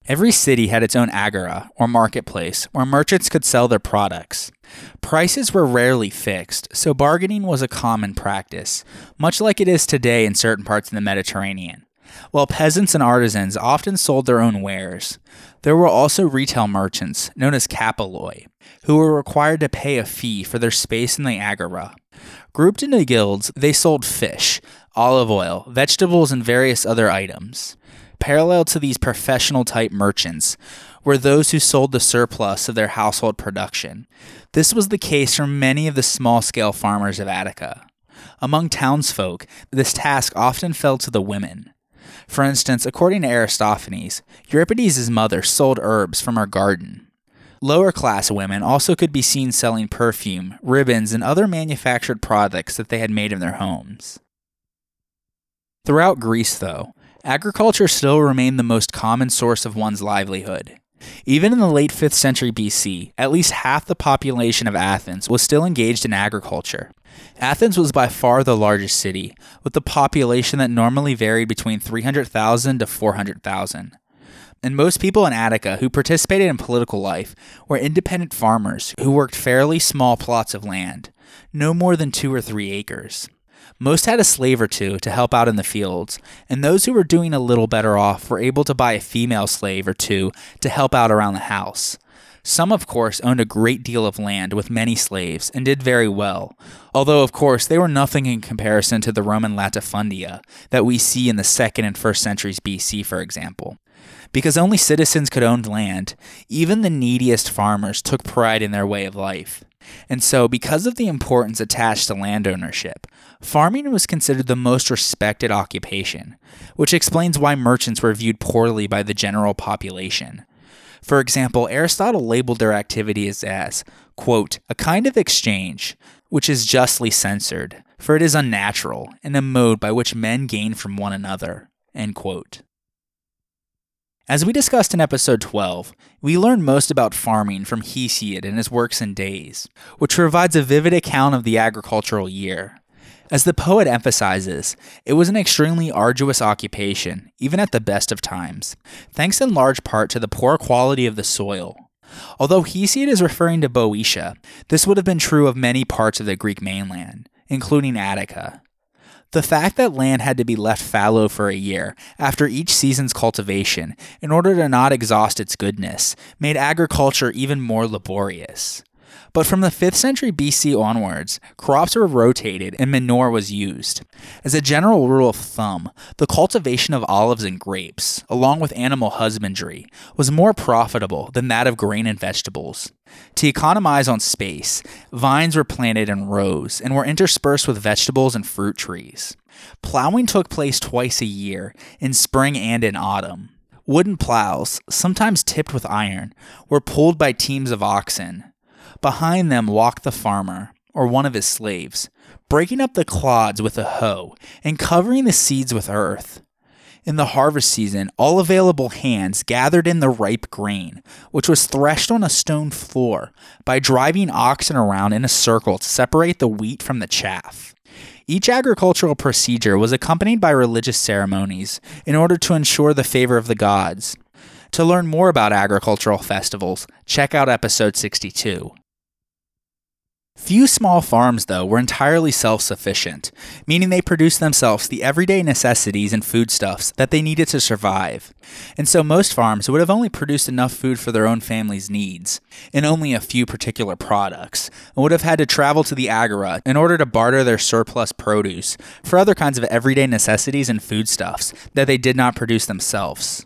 Every city had its own agora, or marketplace, where merchants could sell their products. Prices were rarely fixed, so bargaining was a common practice, much like it is today in certain parts of the Mediterranean. While peasants and artisans often sold their own wares, there were also retail merchants, known as kapeloi, who were required to pay a fee for their space in the agora. Grouped into guilds, they sold fish, olive oil, vegetables, and various other items. Parallel to these professional type merchants were those who sold the surplus of their household production. This was the case for many of the small scale farmers of Attica. Among townsfolk, this task often fell to the women. For instance, according to Aristophanes, Euripides' mother sold herbs from her garden. Lower class women also could be seen selling perfume, ribbons, and other manufactured products that they had made in their homes. Throughout Greece, though, agriculture still remained the most common source of one's livelihood. Even in the late 5th century BC, at least half the population of Athens was still engaged in agriculture. Athens was by far the largest city, with a population that normally varied between 300,000 to 400,000. And most people in Attica who participated in political life were independent farmers who worked fairly small plots of land, no more than two or three acres. Most had a slave or two to help out in the fields, and those who were doing a little better off were able to buy a female slave or two to help out around the house. Some, of course, owned a great deal of land with many slaves and did very well, although, of course, they were nothing in comparison to the Roman latifundia that we see in the 2nd and 1st centuries BC, for example. Because only citizens could own land, even the neediest farmers took pride in their way of life. And so, because of the importance attached to land ownership, farming was considered the most respected occupation, which explains why merchants were viewed poorly by the general population. For example, Aristotle labeled their activities as, quote, a kind of exchange, which is justly censored, for it is unnatural, and a mode by which men gain from one another, end quote. As we discussed in episode 12, we learned most about farming from Hesiod and his works and days, which provides a vivid account of the agricultural year. As the poet emphasizes, it was an extremely arduous occupation, even at the best of times, thanks in large part to the poor quality of the soil. Although Hesiod is referring to Boeotia, this would have been true of many parts of the Greek mainland, including Attica. The fact that land had to be left fallow for a year after each season's cultivation in order to not exhaust its goodness made agriculture even more laborious. But from the 5th century BC onwards, crops were rotated and manure was used. As a general rule of thumb, the cultivation of olives and grapes, along with animal husbandry, was more profitable than that of grain and vegetables. To economize on space, vines were planted in rows and were interspersed with vegetables and fruit trees. Plowing took place twice a year, in spring and in autumn. Wooden plows, sometimes tipped with iron, were pulled by teams of oxen. Behind them walked the farmer, or one of his slaves, breaking up the clods with a hoe and covering the seeds with earth. In the harvest season, all available hands gathered in the ripe grain, which was threshed on a stone floor by driving oxen around in a circle to separate the wheat from the chaff. Each agricultural procedure was accompanied by religious ceremonies in order to ensure the favor of the gods. To learn more about agricultural festivals, check out episode 62. Few small farms, though, were entirely self sufficient, meaning they produced themselves the everyday necessities and foodstuffs that they needed to survive. And so most farms would have only produced enough food for their own family's needs, and only a few particular products, and would have had to travel to the agora in order to barter their surplus produce for other kinds of everyday necessities and foodstuffs that they did not produce themselves.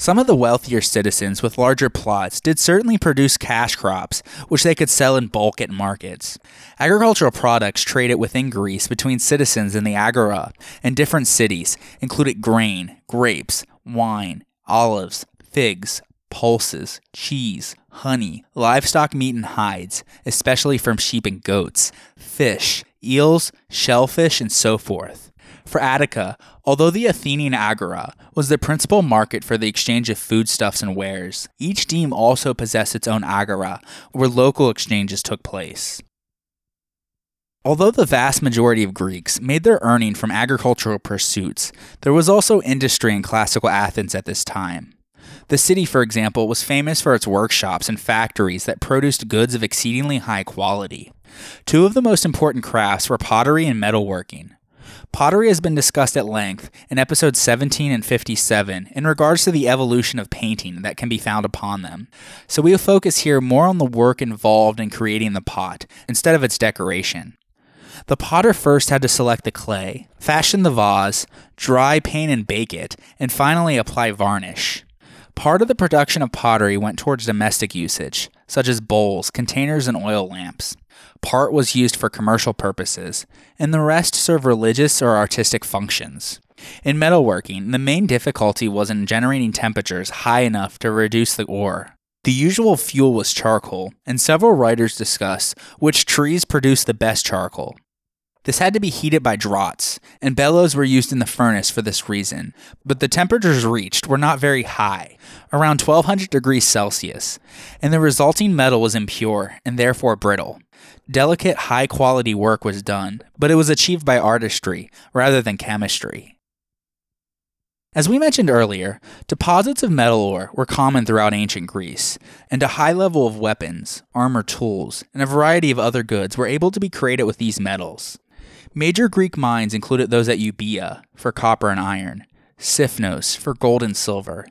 Some of the wealthier citizens with larger plots did certainly produce cash crops, which they could sell in bulk at markets. Agricultural products traded within Greece between citizens in the agora and different cities included grain, grapes, wine, olives, figs, pulses, cheese, honey, livestock meat and hides, especially from sheep and goats, fish, eels, shellfish, and so forth. For Attica, although the Athenian agora was the principal market for the exchange of foodstuffs and wares, each deme also possessed its own agora, where local exchanges took place. Although the vast majority of Greeks made their earning from agricultural pursuits, there was also industry in classical Athens at this time. The city, for example, was famous for its workshops and factories that produced goods of exceedingly high quality. Two of the most important crafts were pottery and metalworking. Pottery has been discussed at length in episodes 17 and 57 in regards to the evolution of painting that can be found upon them. So we will focus here more on the work involved in creating the pot instead of its decoration. The potter first had to select the clay, fashion the vase, dry, paint, and bake it, and finally apply varnish. Part of the production of pottery went towards domestic usage, such as bowls, containers, and oil lamps part was used for commercial purposes, and the rest served religious or artistic functions. In metalworking, the main difficulty was in generating temperatures high enough to reduce the ore. The usual fuel was charcoal, and several writers discuss which trees produce the best charcoal. This had to be heated by draughts, and bellows were used in the furnace for this reason, but the temperatures reached were not very high, around 1200 degrees Celsius, and the resulting metal was impure and therefore brittle. Delicate, high quality work was done, but it was achieved by artistry rather than chemistry. As we mentioned earlier, deposits of metal ore were common throughout ancient Greece, and a high level of weapons, armor tools, and a variety of other goods were able to be created with these metals. Major Greek mines included those at Euboea for copper and iron, Siphnos for gold and silver,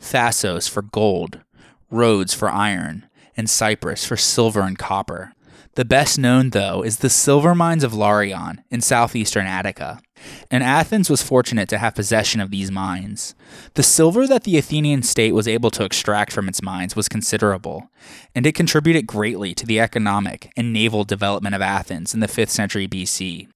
Thasos for gold, Rhodes for iron, and Cyprus for silver and copper. The best known, though, is the silver mines of Laurion in southeastern Attica. And Athens was fortunate to have possession of these mines. The silver that the Athenian state was able to extract from its mines was considerable, and it contributed greatly to the economic and naval development of Athens in the 5th century BC.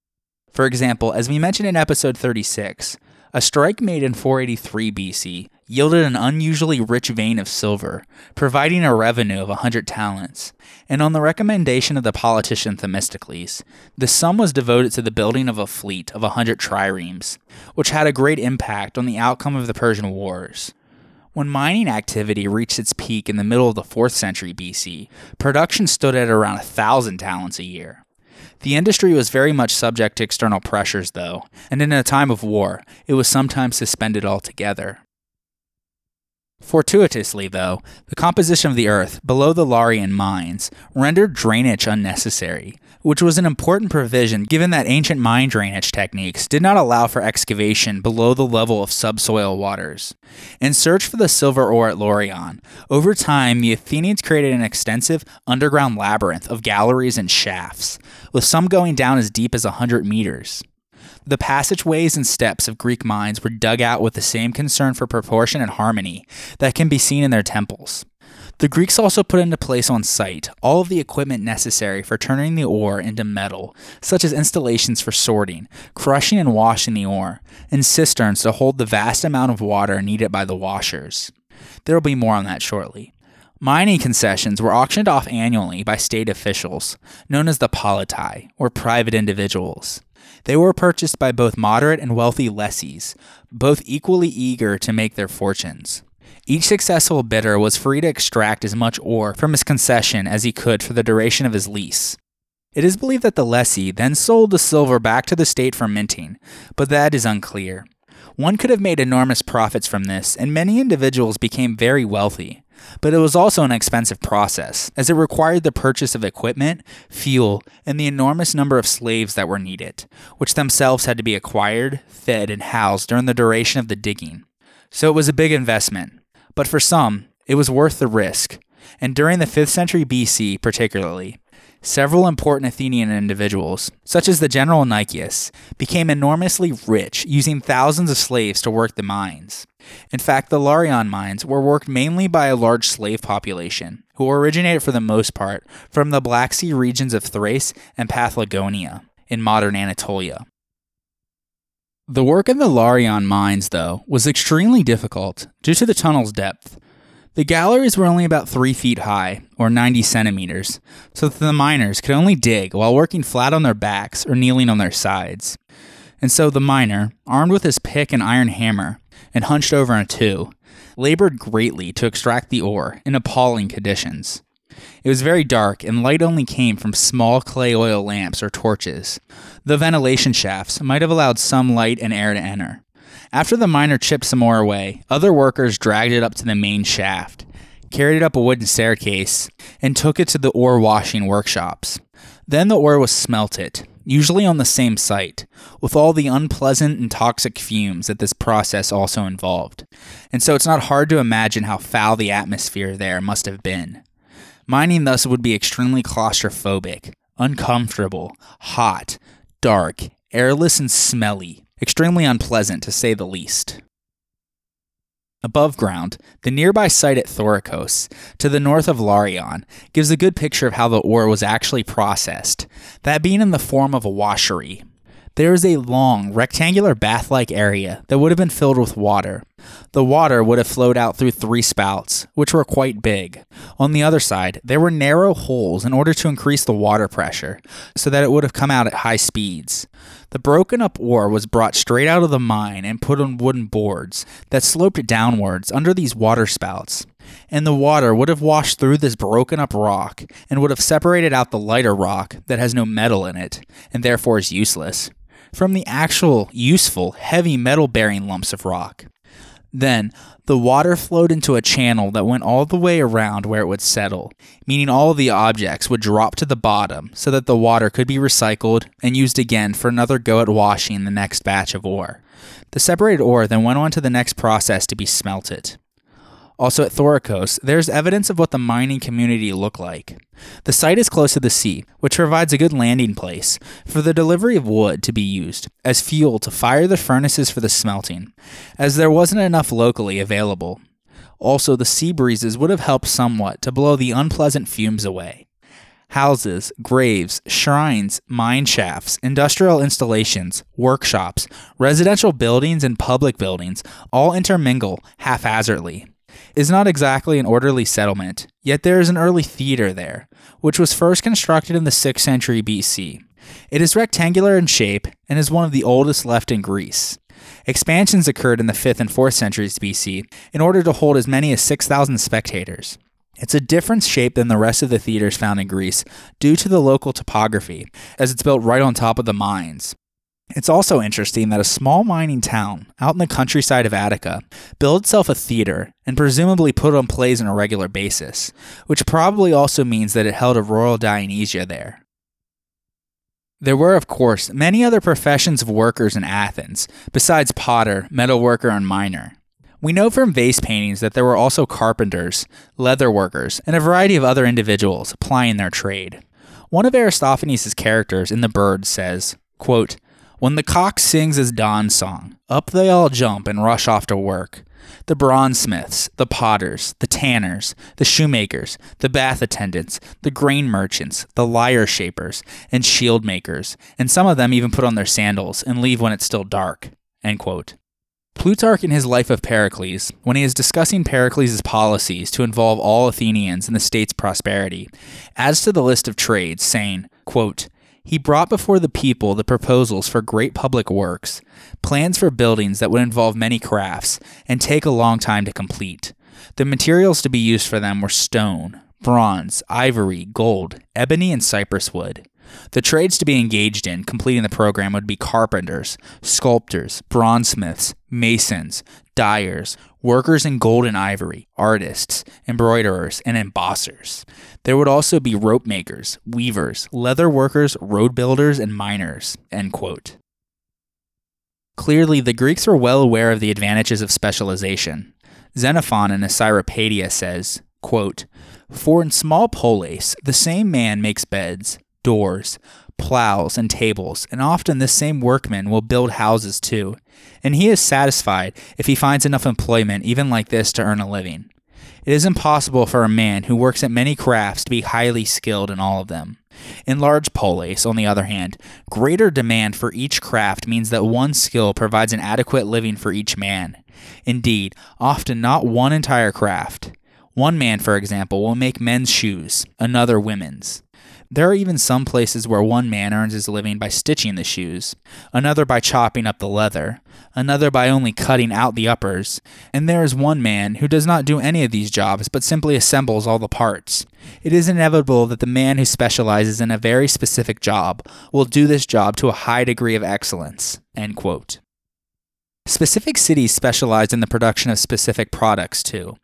For example, as we mentioned in episode 36, a strike made in 483 BC yielded an unusually rich vein of silver, providing a revenue of a 100 talents. And on the recommendation of the politician Themistocles, the sum was devoted to the building of a fleet of a 100 triremes, which had a great impact on the outcome of the Persian Wars. When mining activity reached its peak in the middle of the 4th century BC, production stood at around a 1,000 talents a year. The industry was very much subject to external pressures, though, and in a time of war, it was sometimes suspended altogether. Fortuitously, though, the composition of the earth below the Laurian mines rendered drainage unnecessary, which was an important provision given that ancient mine drainage techniques did not allow for excavation below the level of subsoil waters. In search for the silver ore at Laurion, over time the Athenians created an extensive underground labyrinth of galleries and shafts, with some going down as deep as 100 meters. The passageways and steps of Greek mines were dug out with the same concern for proportion and harmony that can be seen in their temples. The Greeks also put into place on site all of the equipment necessary for turning the ore into metal, such as installations for sorting, crushing and washing the ore, and cisterns to hold the vast amount of water needed by the washers. There will be more on that shortly. Mining concessions were auctioned off annually by state officials, known as the poletai, or private individuals. They were purchased by both moderate and wealthy lessees, both equally eager to make their fortunes. Each successful bidder was free to extract as much ore from his concession as he could for the duration of his lease. It is believed that the lessee then sold the silver back to the state for minting, but that is unclear. One could have made enormous profits from this, and many individuals became very wealthy. But it was also an expensive process, as it required the purchase of equipment, fuel, and the enormous number of slaves that were needed, which themselves had to be acquired, fed, and housed during the duration of the digging. So it was a big investment. But for some, it was worth the risk. And during the 5th century BC, particularly, Several important Athenian individuals, such as the general Nicias, became enormously rich using thousands of slaves to work the mines. In fact, the Laurion mines were worked mainly by a large slave population, who originated for the most part from the Black Sea regions of Thrace and Paphlagonia in modern Anatolia. The work in the Laurion mines, though, was extremely difficult due to the tunnel's depth. The galleries were only about 3 feet high, or 90 centimeters, so that the miners could only dig while working flat on their backs or kneeling on their sides. And so the miner, armed with his pick and iron hammer, and hunched over a two, labored greatly to extract the ore in appalling conditions. It was very dark, and light only came from small clay oil lamps or torches. The ventilation shafts might have allowed some light and air to enter. After the miner chipped some ore away, other workers dragged it up to the main shaft, carried it up a wooden staircase, and took it to the ore washing workshops. Then the ore was smelted, usually on the same site, with all the unpleasant and toxic fumes that this process also involved. And so it's not hard to imagine how foul the atmosphere there must have been. Mining thus would be extremely claustrophobic, uncomfortable, hot, dark, airless, and smelly, extremely unpleasant to say the least. Above ground, the nearby site at Thorikos, to the north of Laurion, gives a good picture of how the ore was actually processed, that being in the form of a washery. There is a long, rectangular bath like area that would have been filled with water. The water would have flowed out through three spouts, which were quite big. On the other side, there were narrow holes in order to increase the water pressure, so that it would have come out at high speeds. The broken up ore was brought straight out of the mine and put on wooden boards that sloped downwards under these water spouts and the water would have washed through this broken up rock and would have separated out the lighter rock that has no metal in it and therefore is useless from the actual useful heavy metal bearing lumps of rock. Then, the water flowed into a channel that went all the way around where it would settle, meaning all the objects would drop to the bottom so that the water could be recycled and used again for another go at washing the next batch of ore. The separated ore then went on to the next process to be smelted. Also at Thorikos, there's evidence of what the mining community looked like. The site is close to the sea, which provides a good landing place for the delivery of wood to be used as fuel to fire the furnaces for the smelting, as there wasn't enough locally available. Also, the sea breezes would have helped somewhat to blow the unpleasant fumes away. Houses, graves, shrines, mine shafts, industrial installations, workshops, residential buildings, and public buildings all intermingle haphazardly is not exactly an orderly settlement, yet there is an early theater there, which was first constructed in the 6th century BC. It is rectangular in shape and is one of the oldest left in Greece. Expansions occurred in the 5th and 4th centuries BC in order to hold as many as 6,000 spectators. It's a different shape than the rest of the theaters found in Greece due to the local topography, as it's built right on top of the mines. It's also interesting that a small mining town out in the countryside of Attica built itself a theater and presumably put on plays on a regular basis, which probably also means that it held a rural Dionysia there. There were, of course, many other professions of workers in Athens, besides potter, metalworker, and miner. We know from vase paintings that there were also carpenters, leather workers, and a variety of other individuals plying their trade. One of Aristophanes' characters in The Bird says, quote, when the cock sings his dawn song, up they all jump and rush off to work. The bronzesmiths, the potters, the tanners, the shoemakers, the bath attendants, the grain merchants, the lyre shapers, and shield makers, and some of them even put on their sandals and leave when it's still dark. Plutarch in his Life of Pericles, when he is discussing Pericles' policies to involve all Athenians in the state's prosperity, adds to the list of trades, saying, quote, he brought before the people the proposals for great public works, plans for buildings that would involve many crafts and take a long time to complete. The materials to be used for them were stone, bronze, ivory, gold, ebony, and cypress wood. The trades to be engaged in completing the program would be carpenters, sculptors, bronzesmiths, masons, dyers, workers in gold and ivory, artists, embroiderers, and embossers. There would also be rope makers, weavers, leather workers, road builders, and miners. Clearly, the Greeks were well aware of the advantages of specialization. Xenophon in Cyropaedia says, quote, For in small polis the same man makes beds, doors, plows, and tables, and often this same workman will build houses too, and he is satisfied if he finds enough employment even like this to earn a living. It is impossible for a man who works at many crafts to be highly skilled in all of them. In large polis, on the other hand, greater demand for each craft means that one skill provides an adequate living for each man. Indeed, often not one entire craft. One man, for example, will make men's shoes, another women's. There are even some places where one man earns his living by stitching the shoes, another by chopping up the leather, another by only cutting out the uppers, and there is one man who does not do any of these jobs but simply assembles all the parts. It is inevitable that the man who specializes in a very specific job will do this job to a high degree of excellence. Specific cities specialized in the production of specific products, too.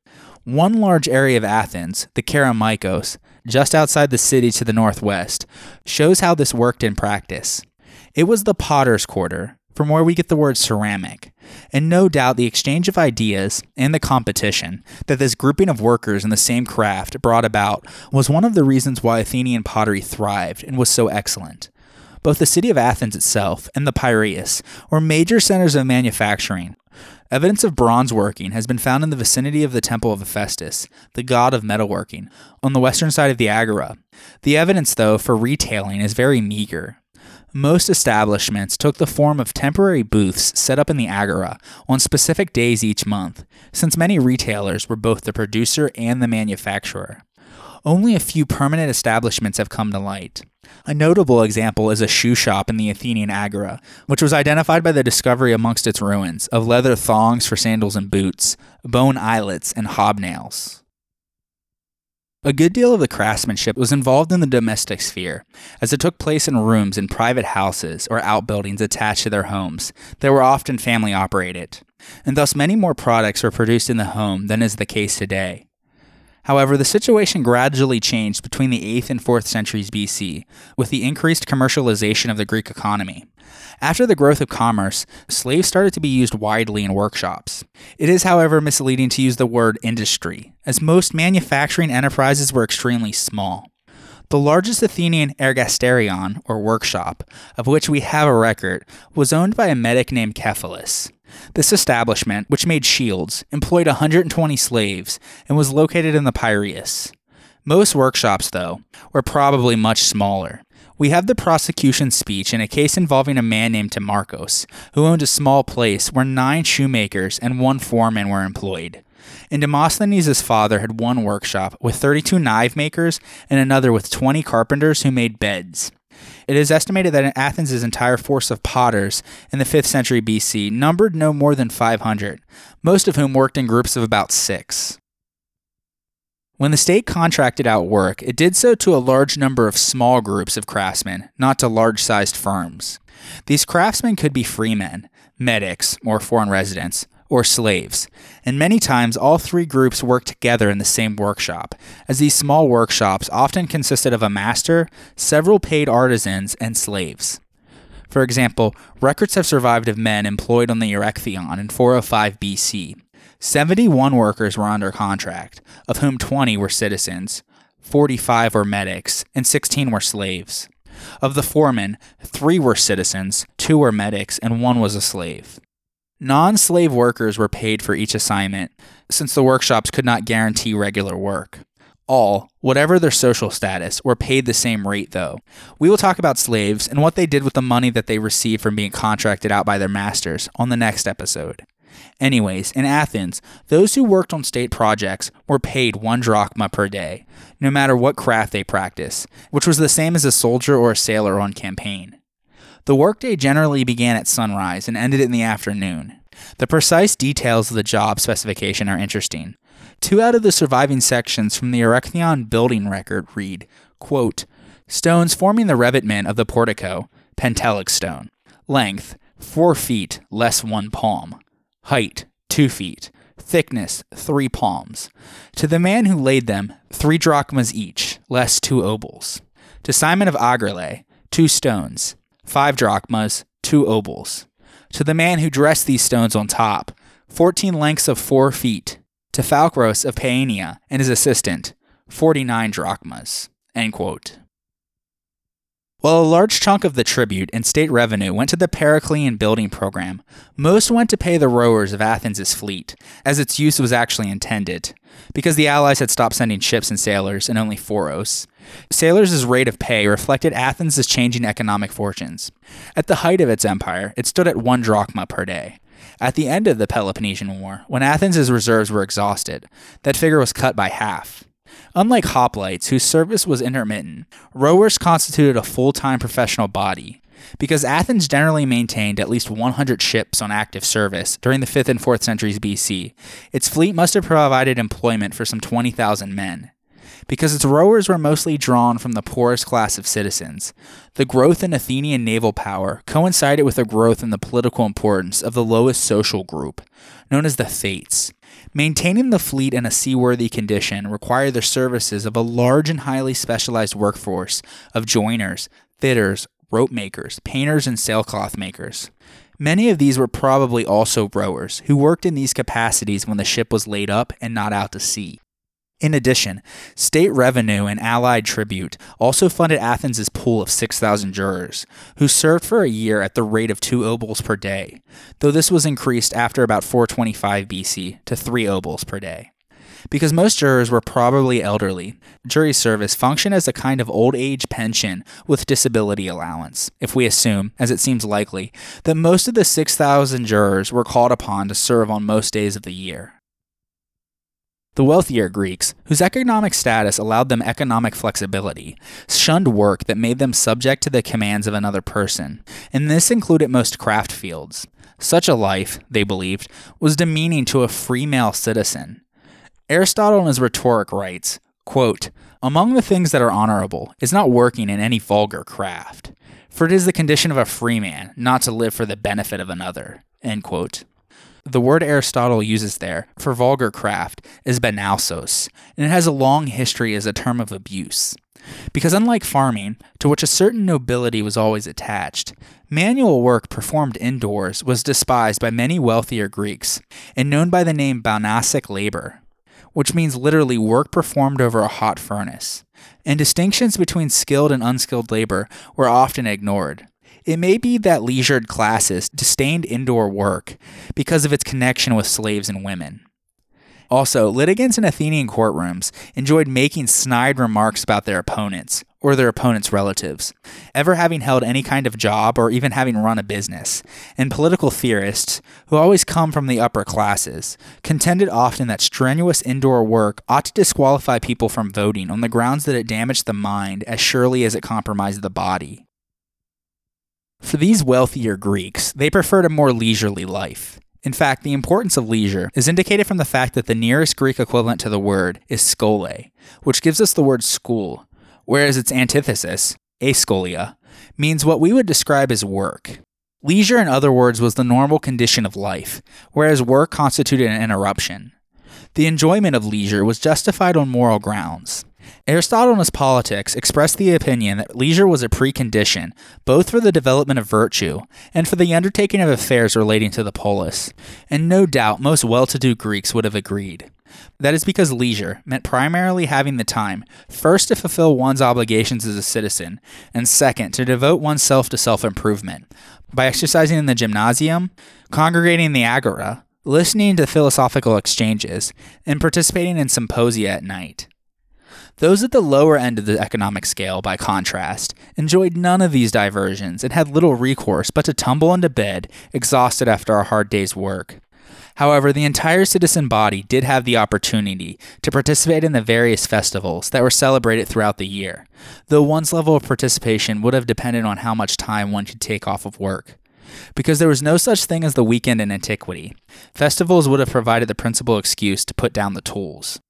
One large area of Athens, the Kerameikos, just outside the city to the northwest, shows how this worked in practice. It was the potter's quarter, from where we get the word ceramic, and no doubt the exchange of ideas and the competition that this grouping of workers in the same craft brought about was one of the reasons why Athenian pottery thrived and was so excellent. Both the city of Athens itself and the Piraeus were major centers of manufacturing, Evidence of bronze working has been found in the vicinity of the temple of Hephaestus, the god of metalworking, on the western side of the Agora. The evidence, though, for retailing is very meager. Most establishments took the form of temporary booths set up in the Agora on specific days each month, since many retailers were both the producer and the manufacturer. Only a few permanent establishments have come to light. A notable example is a shoe shop in the Athenian Agora, which was identified by the discovery amongst its ruins of leather thongs for sandals and boots, bone eyelets, and hobnails. A good deal of the craftsmanship was involved in the domestic sphere, as it took place in rooms in private houses or outbuildings attached to their homes that were often family operated, and thus many more products were produced in the home than is the case today. However, the situation gradually changed between the 8th and 4th centuries BC with the increased commercialization of the Greek economy. After the growth of commerce, slaves started to be used widely in workshops. It is, however, misleading to use the word industry, as most manufacturing enterprises were extremely small. The largest Athenian ergasterion, or workshop, of which we have a record, was owned by a metic named Cephalus. This establishment, which made shields, employed 120 slaves and was located in the Piraeus. Most workshops, though, were probably much smaller. We have the prosecution speech in a case involving a man named Timarchus, who owned a small place where nine shoemakers and one foreman were employed. And Demosthenes' father had one workshop with 32 knife makers and another with 20 carpenters who made beds. It is estimated that in Athens' entire force of potters in the 5th century BC numbered no more than 500, most of whom worked in groups of about six. When the state contracted out work, it did so to a large number of small groups of craftsmen, not to large sized firms. These craftsmen could be freemen, metics, or foreign residents, or slaves, and many times all three groups worked together in the same workshop, as these small workshops often consisted of a master, several paid artisans, and slaves. For example, records have survived of men employed on the Erechtheion in 405 BC. 71 workers were under contract, of whom 20 were citizens, 45 were metics, and 16 were slaves. Of the foremen, three were citizens, two were metics, and one was a slave. Non slave workers were paid for each assignment, since the workshops could not guarantee regular work. All, whatever their social status, were paid the same rate, though. We will talk about slaves and what they did with the money that they received from being contracted out by their masters on the next episode. Anyways, in Athens, those who worked on state projects were paid one drachma per day, no matter what craft they practiced, which was the same as a soldier or a sailor on campaign. The workday generally began at sunrise and ended in the afternoon. The precise details of the job specification are interesting. Two out of the surviving sections from the Erechtheion building record read, quote, Stones forming the revetment of the portico, Pentelic stone. Length, 4 feet less 1 palm. Height, 2 feet. Thickness, 3 palms. To the man who laid them, 3 drachmas each, less 2 obols. To Simon of Agryle, 2 stones five drachmas, two obols. To the man who dressed these stones on top, fourteen lengths of four feet. To Phalaros of Paeania and his assistant, forty nine drachmas. While a large chunk of the tribute and state revenue went to the Periclean building program, most went to pay the rowers of Athens' fleet, as its use was actually intended, because the Allies had stopped sending ships and sailors and only phoros. Sailors' rate of pay reflected Athens' changing economic fortunes. At the height of its empire, it stood at one drachma per day. At the end of the Peloponnesian War, when Athens' reserves were exhausted, that figure was cut by half. Unlike hoplites, whose service was intermittent, rowers constituted a full time professional body. Because Athens generally maintained at least 100 ships on active service during the 5th and 4th centuries BC, its fleet must have provided employment for some 20,000 men. Because its rowers were mostly drawn from the poorest class of citizens, the growth in Athenian naval power coincided with a growth in the political importance of the lowest social group, known as the Thetes. Maintaining the fleet in a seaworthy condition required the services of a large and highly specialized workforce of joiners, fitters, rope makers, painters, and sailcloth makers. Many of these were probably also rowers who worked in these capacities when the ship was laid up and not out to sea. In addition, state revenue and allied tribute also funded Athens' pool of 6,000 jurors, who served for a year at the rate of two obols per day, though this was increased after about 425 BC to three obols per day. Because most jurors were probably elderly, jury service functioned as a kind of old age pension with disability allowance, if we assume, as it seems likely, that most of the 6,000 jurors were called upon to serve on most days of the year. The wealthier Greeks, whose economic status allowed them economic flexibility, shunned work that made them subject to the commands of another person, and this included most craft fields. Such a life, they believed, was demeaning to a free male citizen. Aristotle in his rhetoric writes, quote, Among the things that are honorable is not working in any vulgar craft, for it is the condition of a free man not to live for the benefit of another. End quote. The word Aristotle uses there for vulgar craft is banausos, and it has a long history as a term of abuse. Because unlike farming, to which a certain nobility was always attached, manual work performed indoors was despised by many wealthier Greeks and known by the name banausic labor, which means literally work performed over a hot furnace. And distinctions between skilled and unskilled labor were often ignored. It may be that leisured classes disdained indoor work because of its connection with slaves and women. Also, litigants in Athenian courtrooms enjoyed making snide remarks about their opponents or their opponents' relatives, ever having held any kind of job or even having run a business. And political theorists, who always come from the upper classes, contended often that strenuous indoor work ought to disqualify people from voting on the grounds that it damaged the mind as surely as it compromised the body. For these wealthier Greeks, they preferred a more leisurely life. In fact, the importance of leisure is indicated from the fact that the nearest Greek equivalent to the word is skole, which gives us the word school, whereas its antithesis, ascholia, means what we would describe as work. Leisure, in other words, was the normal condition of life, whereas work constituted an interruption. The enjoyment of leisure was justified on moral grounds. Aristotle in his Politics expressed the opinion that leisure was a precondition both for the development of virtue and for the undertaking of affairs relating to the polis, and no doubt most well to do Greeks would have agreed. That is because leisure meant primarily having the time, first to fulfill one's obligations as a citizen, and second to devote oneself to self improvement, by exercising in the gymnasium, congregating in the agora, listening to philosophical exchanges, and participating in symposia at night. Those at the lower end of the economic scale, by contrast, enjoyed none of these diversions and had little recourse but to tumble into bed, exhausted after a hard day's work. However, the entire citizen body did have the opportunity to participate in the various festivals that were celebrated throughout the year, though one's level of participation would have depended on how much time one could take off of work. Because there was no such thing as the weekend in antiquity, festivals would have provided the principal excuse to put down the tools.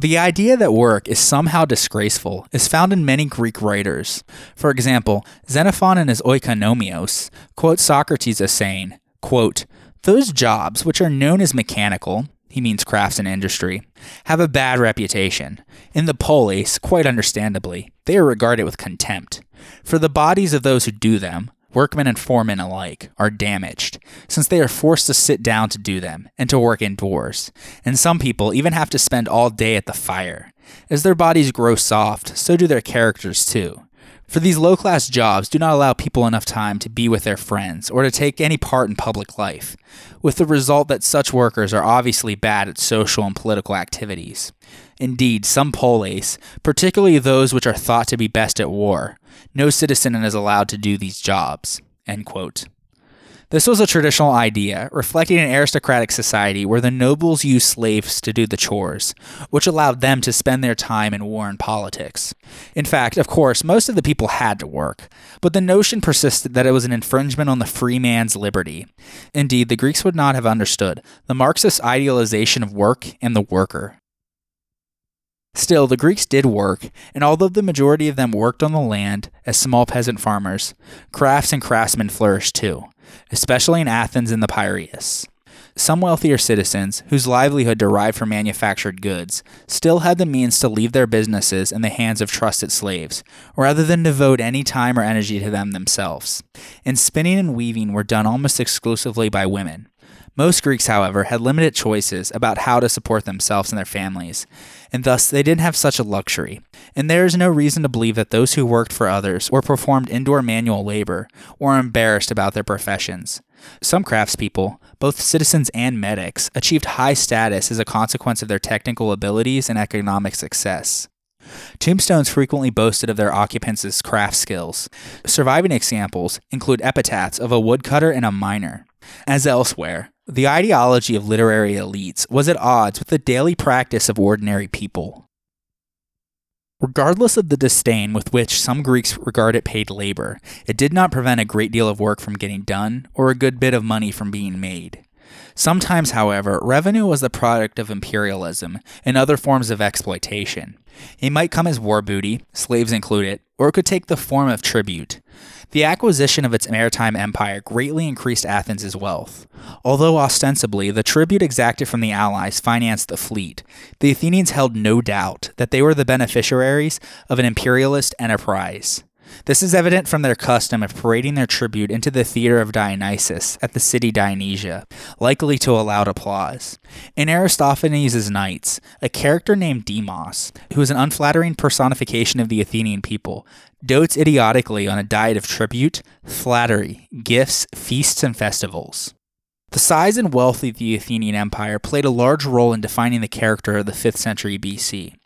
The idea that work is somehow disgraceful is found in many Greek writers. For example, Xenophon in his Oikonomikos quotes Socrates as saying, quote, those jobs, which are known as mechanical, he means crafts and industry, have a bad reputation. In the polis, quite understandably, they are regarded with contempt. For the bodies of those who do them, workmen and foremen alike, are damaged, since they are forced to sit down to do them and to work indoors. And some people even have to spend all day at the fire. As their bodies grow soft, so do their characters too. For these low class jobs do not allow people enough time to be with their friends or to take any part in public life, with the result that such workers are obviously bad at social and political activities. Indeed, some polis, particularly those which are thought to be best at war, no citizen is allowed to do these jobs. End quote. This was a traditional idea, reflecting an aristocratic society where the nobles used slaves to do the chores, which allowed them to spend their time in war and politics. In fact, of course, most of the people had to work, but the notion persisted that it was an infringement on the free man's liberty. Indeed, the Greeks would not have understood the Marxist idealization of work and the worker. Still, the Greeks did work, and although the majority of them worked on the land as small peasant farmers, crafts and craftsmen flourished too especially in Athens and the Piraeus. Some wealthier citizens, whose livelihood derived from manufactured goods, still had the means to leave their businesses in the hands of trusted slaves, rather than devote any time or energy to them themselves. And spinning and weaving were done almost exclusively by women. Most Greeks, however, had limited choices about how to support themselves and their families, and thus they didn't have such a luxury. And there is no reason to believe that those who worked for others or performed indoor manual labor were embarrassed about their professions. Some craftspeople, both citizens and metics, achieved high status as a consequence of their technical abilities and economic success. Tombstones frequently boasted of their occupants' craft skills. Surviving examples include epitaphs of a woodcutter and a miner. As elsewhere, the ideology of literary elites was at odds with the daily practice of ordinary people. Regardless of the disdain with which some Greeks regarded paid labor, it did not prevent a great deal of work from getting done or a good bit of money from being made. Sometimes, however, revenue was the product of imperialism and other forms of exploitation. It might come as war booty, slaves included, or it could take the form of tribute. The acquisition of its maritime empire greatly increased Athens' wealth. Although ostensibly the tribute exacted from the allies financed the fleet, the Athenians held no doubt that they were the beneficiaries of an imperialist enterprise. This is evident from their custom of parading their tribute into the theater of Dionysus at the city Dionysia, likely to a loud applause. In Aristophanes' Knights, a character named Demos, who is an unflattering personification of the Athenian people, dotes idiotically on a diet of tribute, flattery, gifts, feasts, and festivals. The size and wealth of the Athenian Empire played a large role in defining the character of the 5th century BC.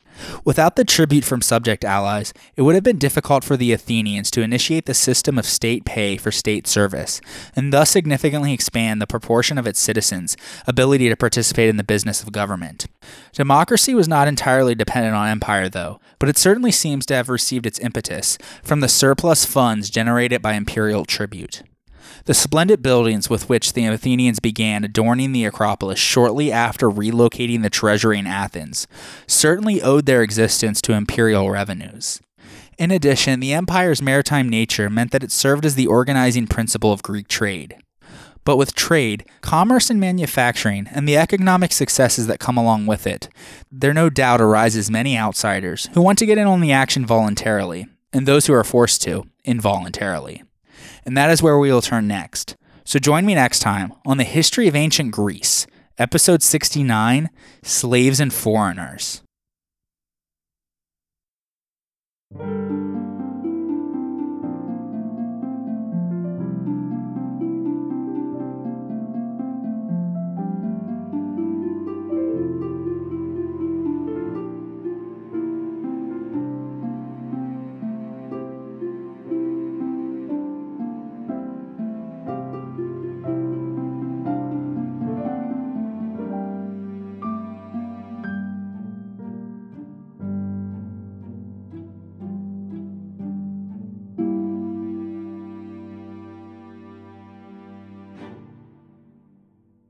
Without the tribute from subject allies, it would have been difficult for the Athenians to initiate the system of state pay for state service, and thus significantly expand the proportion of its citizens' ability to participate in the business of government. Democracy was not entirely dependent on empire, though, but it certainly seems to have received its impetus from the surplus funds generated by imperial tribute. The splendid buildings with which the Athenians began adorning the Acropolis shortly after relocating the treasury in Athens certainly owed their existence to imperial revenues. In addition, the empire's maritime nature meant that it served as the organizing principle of Greek trade. But with trade, commerce, and manufacturing, and the economic successes that come along with it, there no doubt arises many outsiders who want to get in on the action voluntarily, and those who are forced to, involuntarily. And that is where we will turn next. So join me next time on the history of ancient Greece, episode 69 Slaves and Foreigners.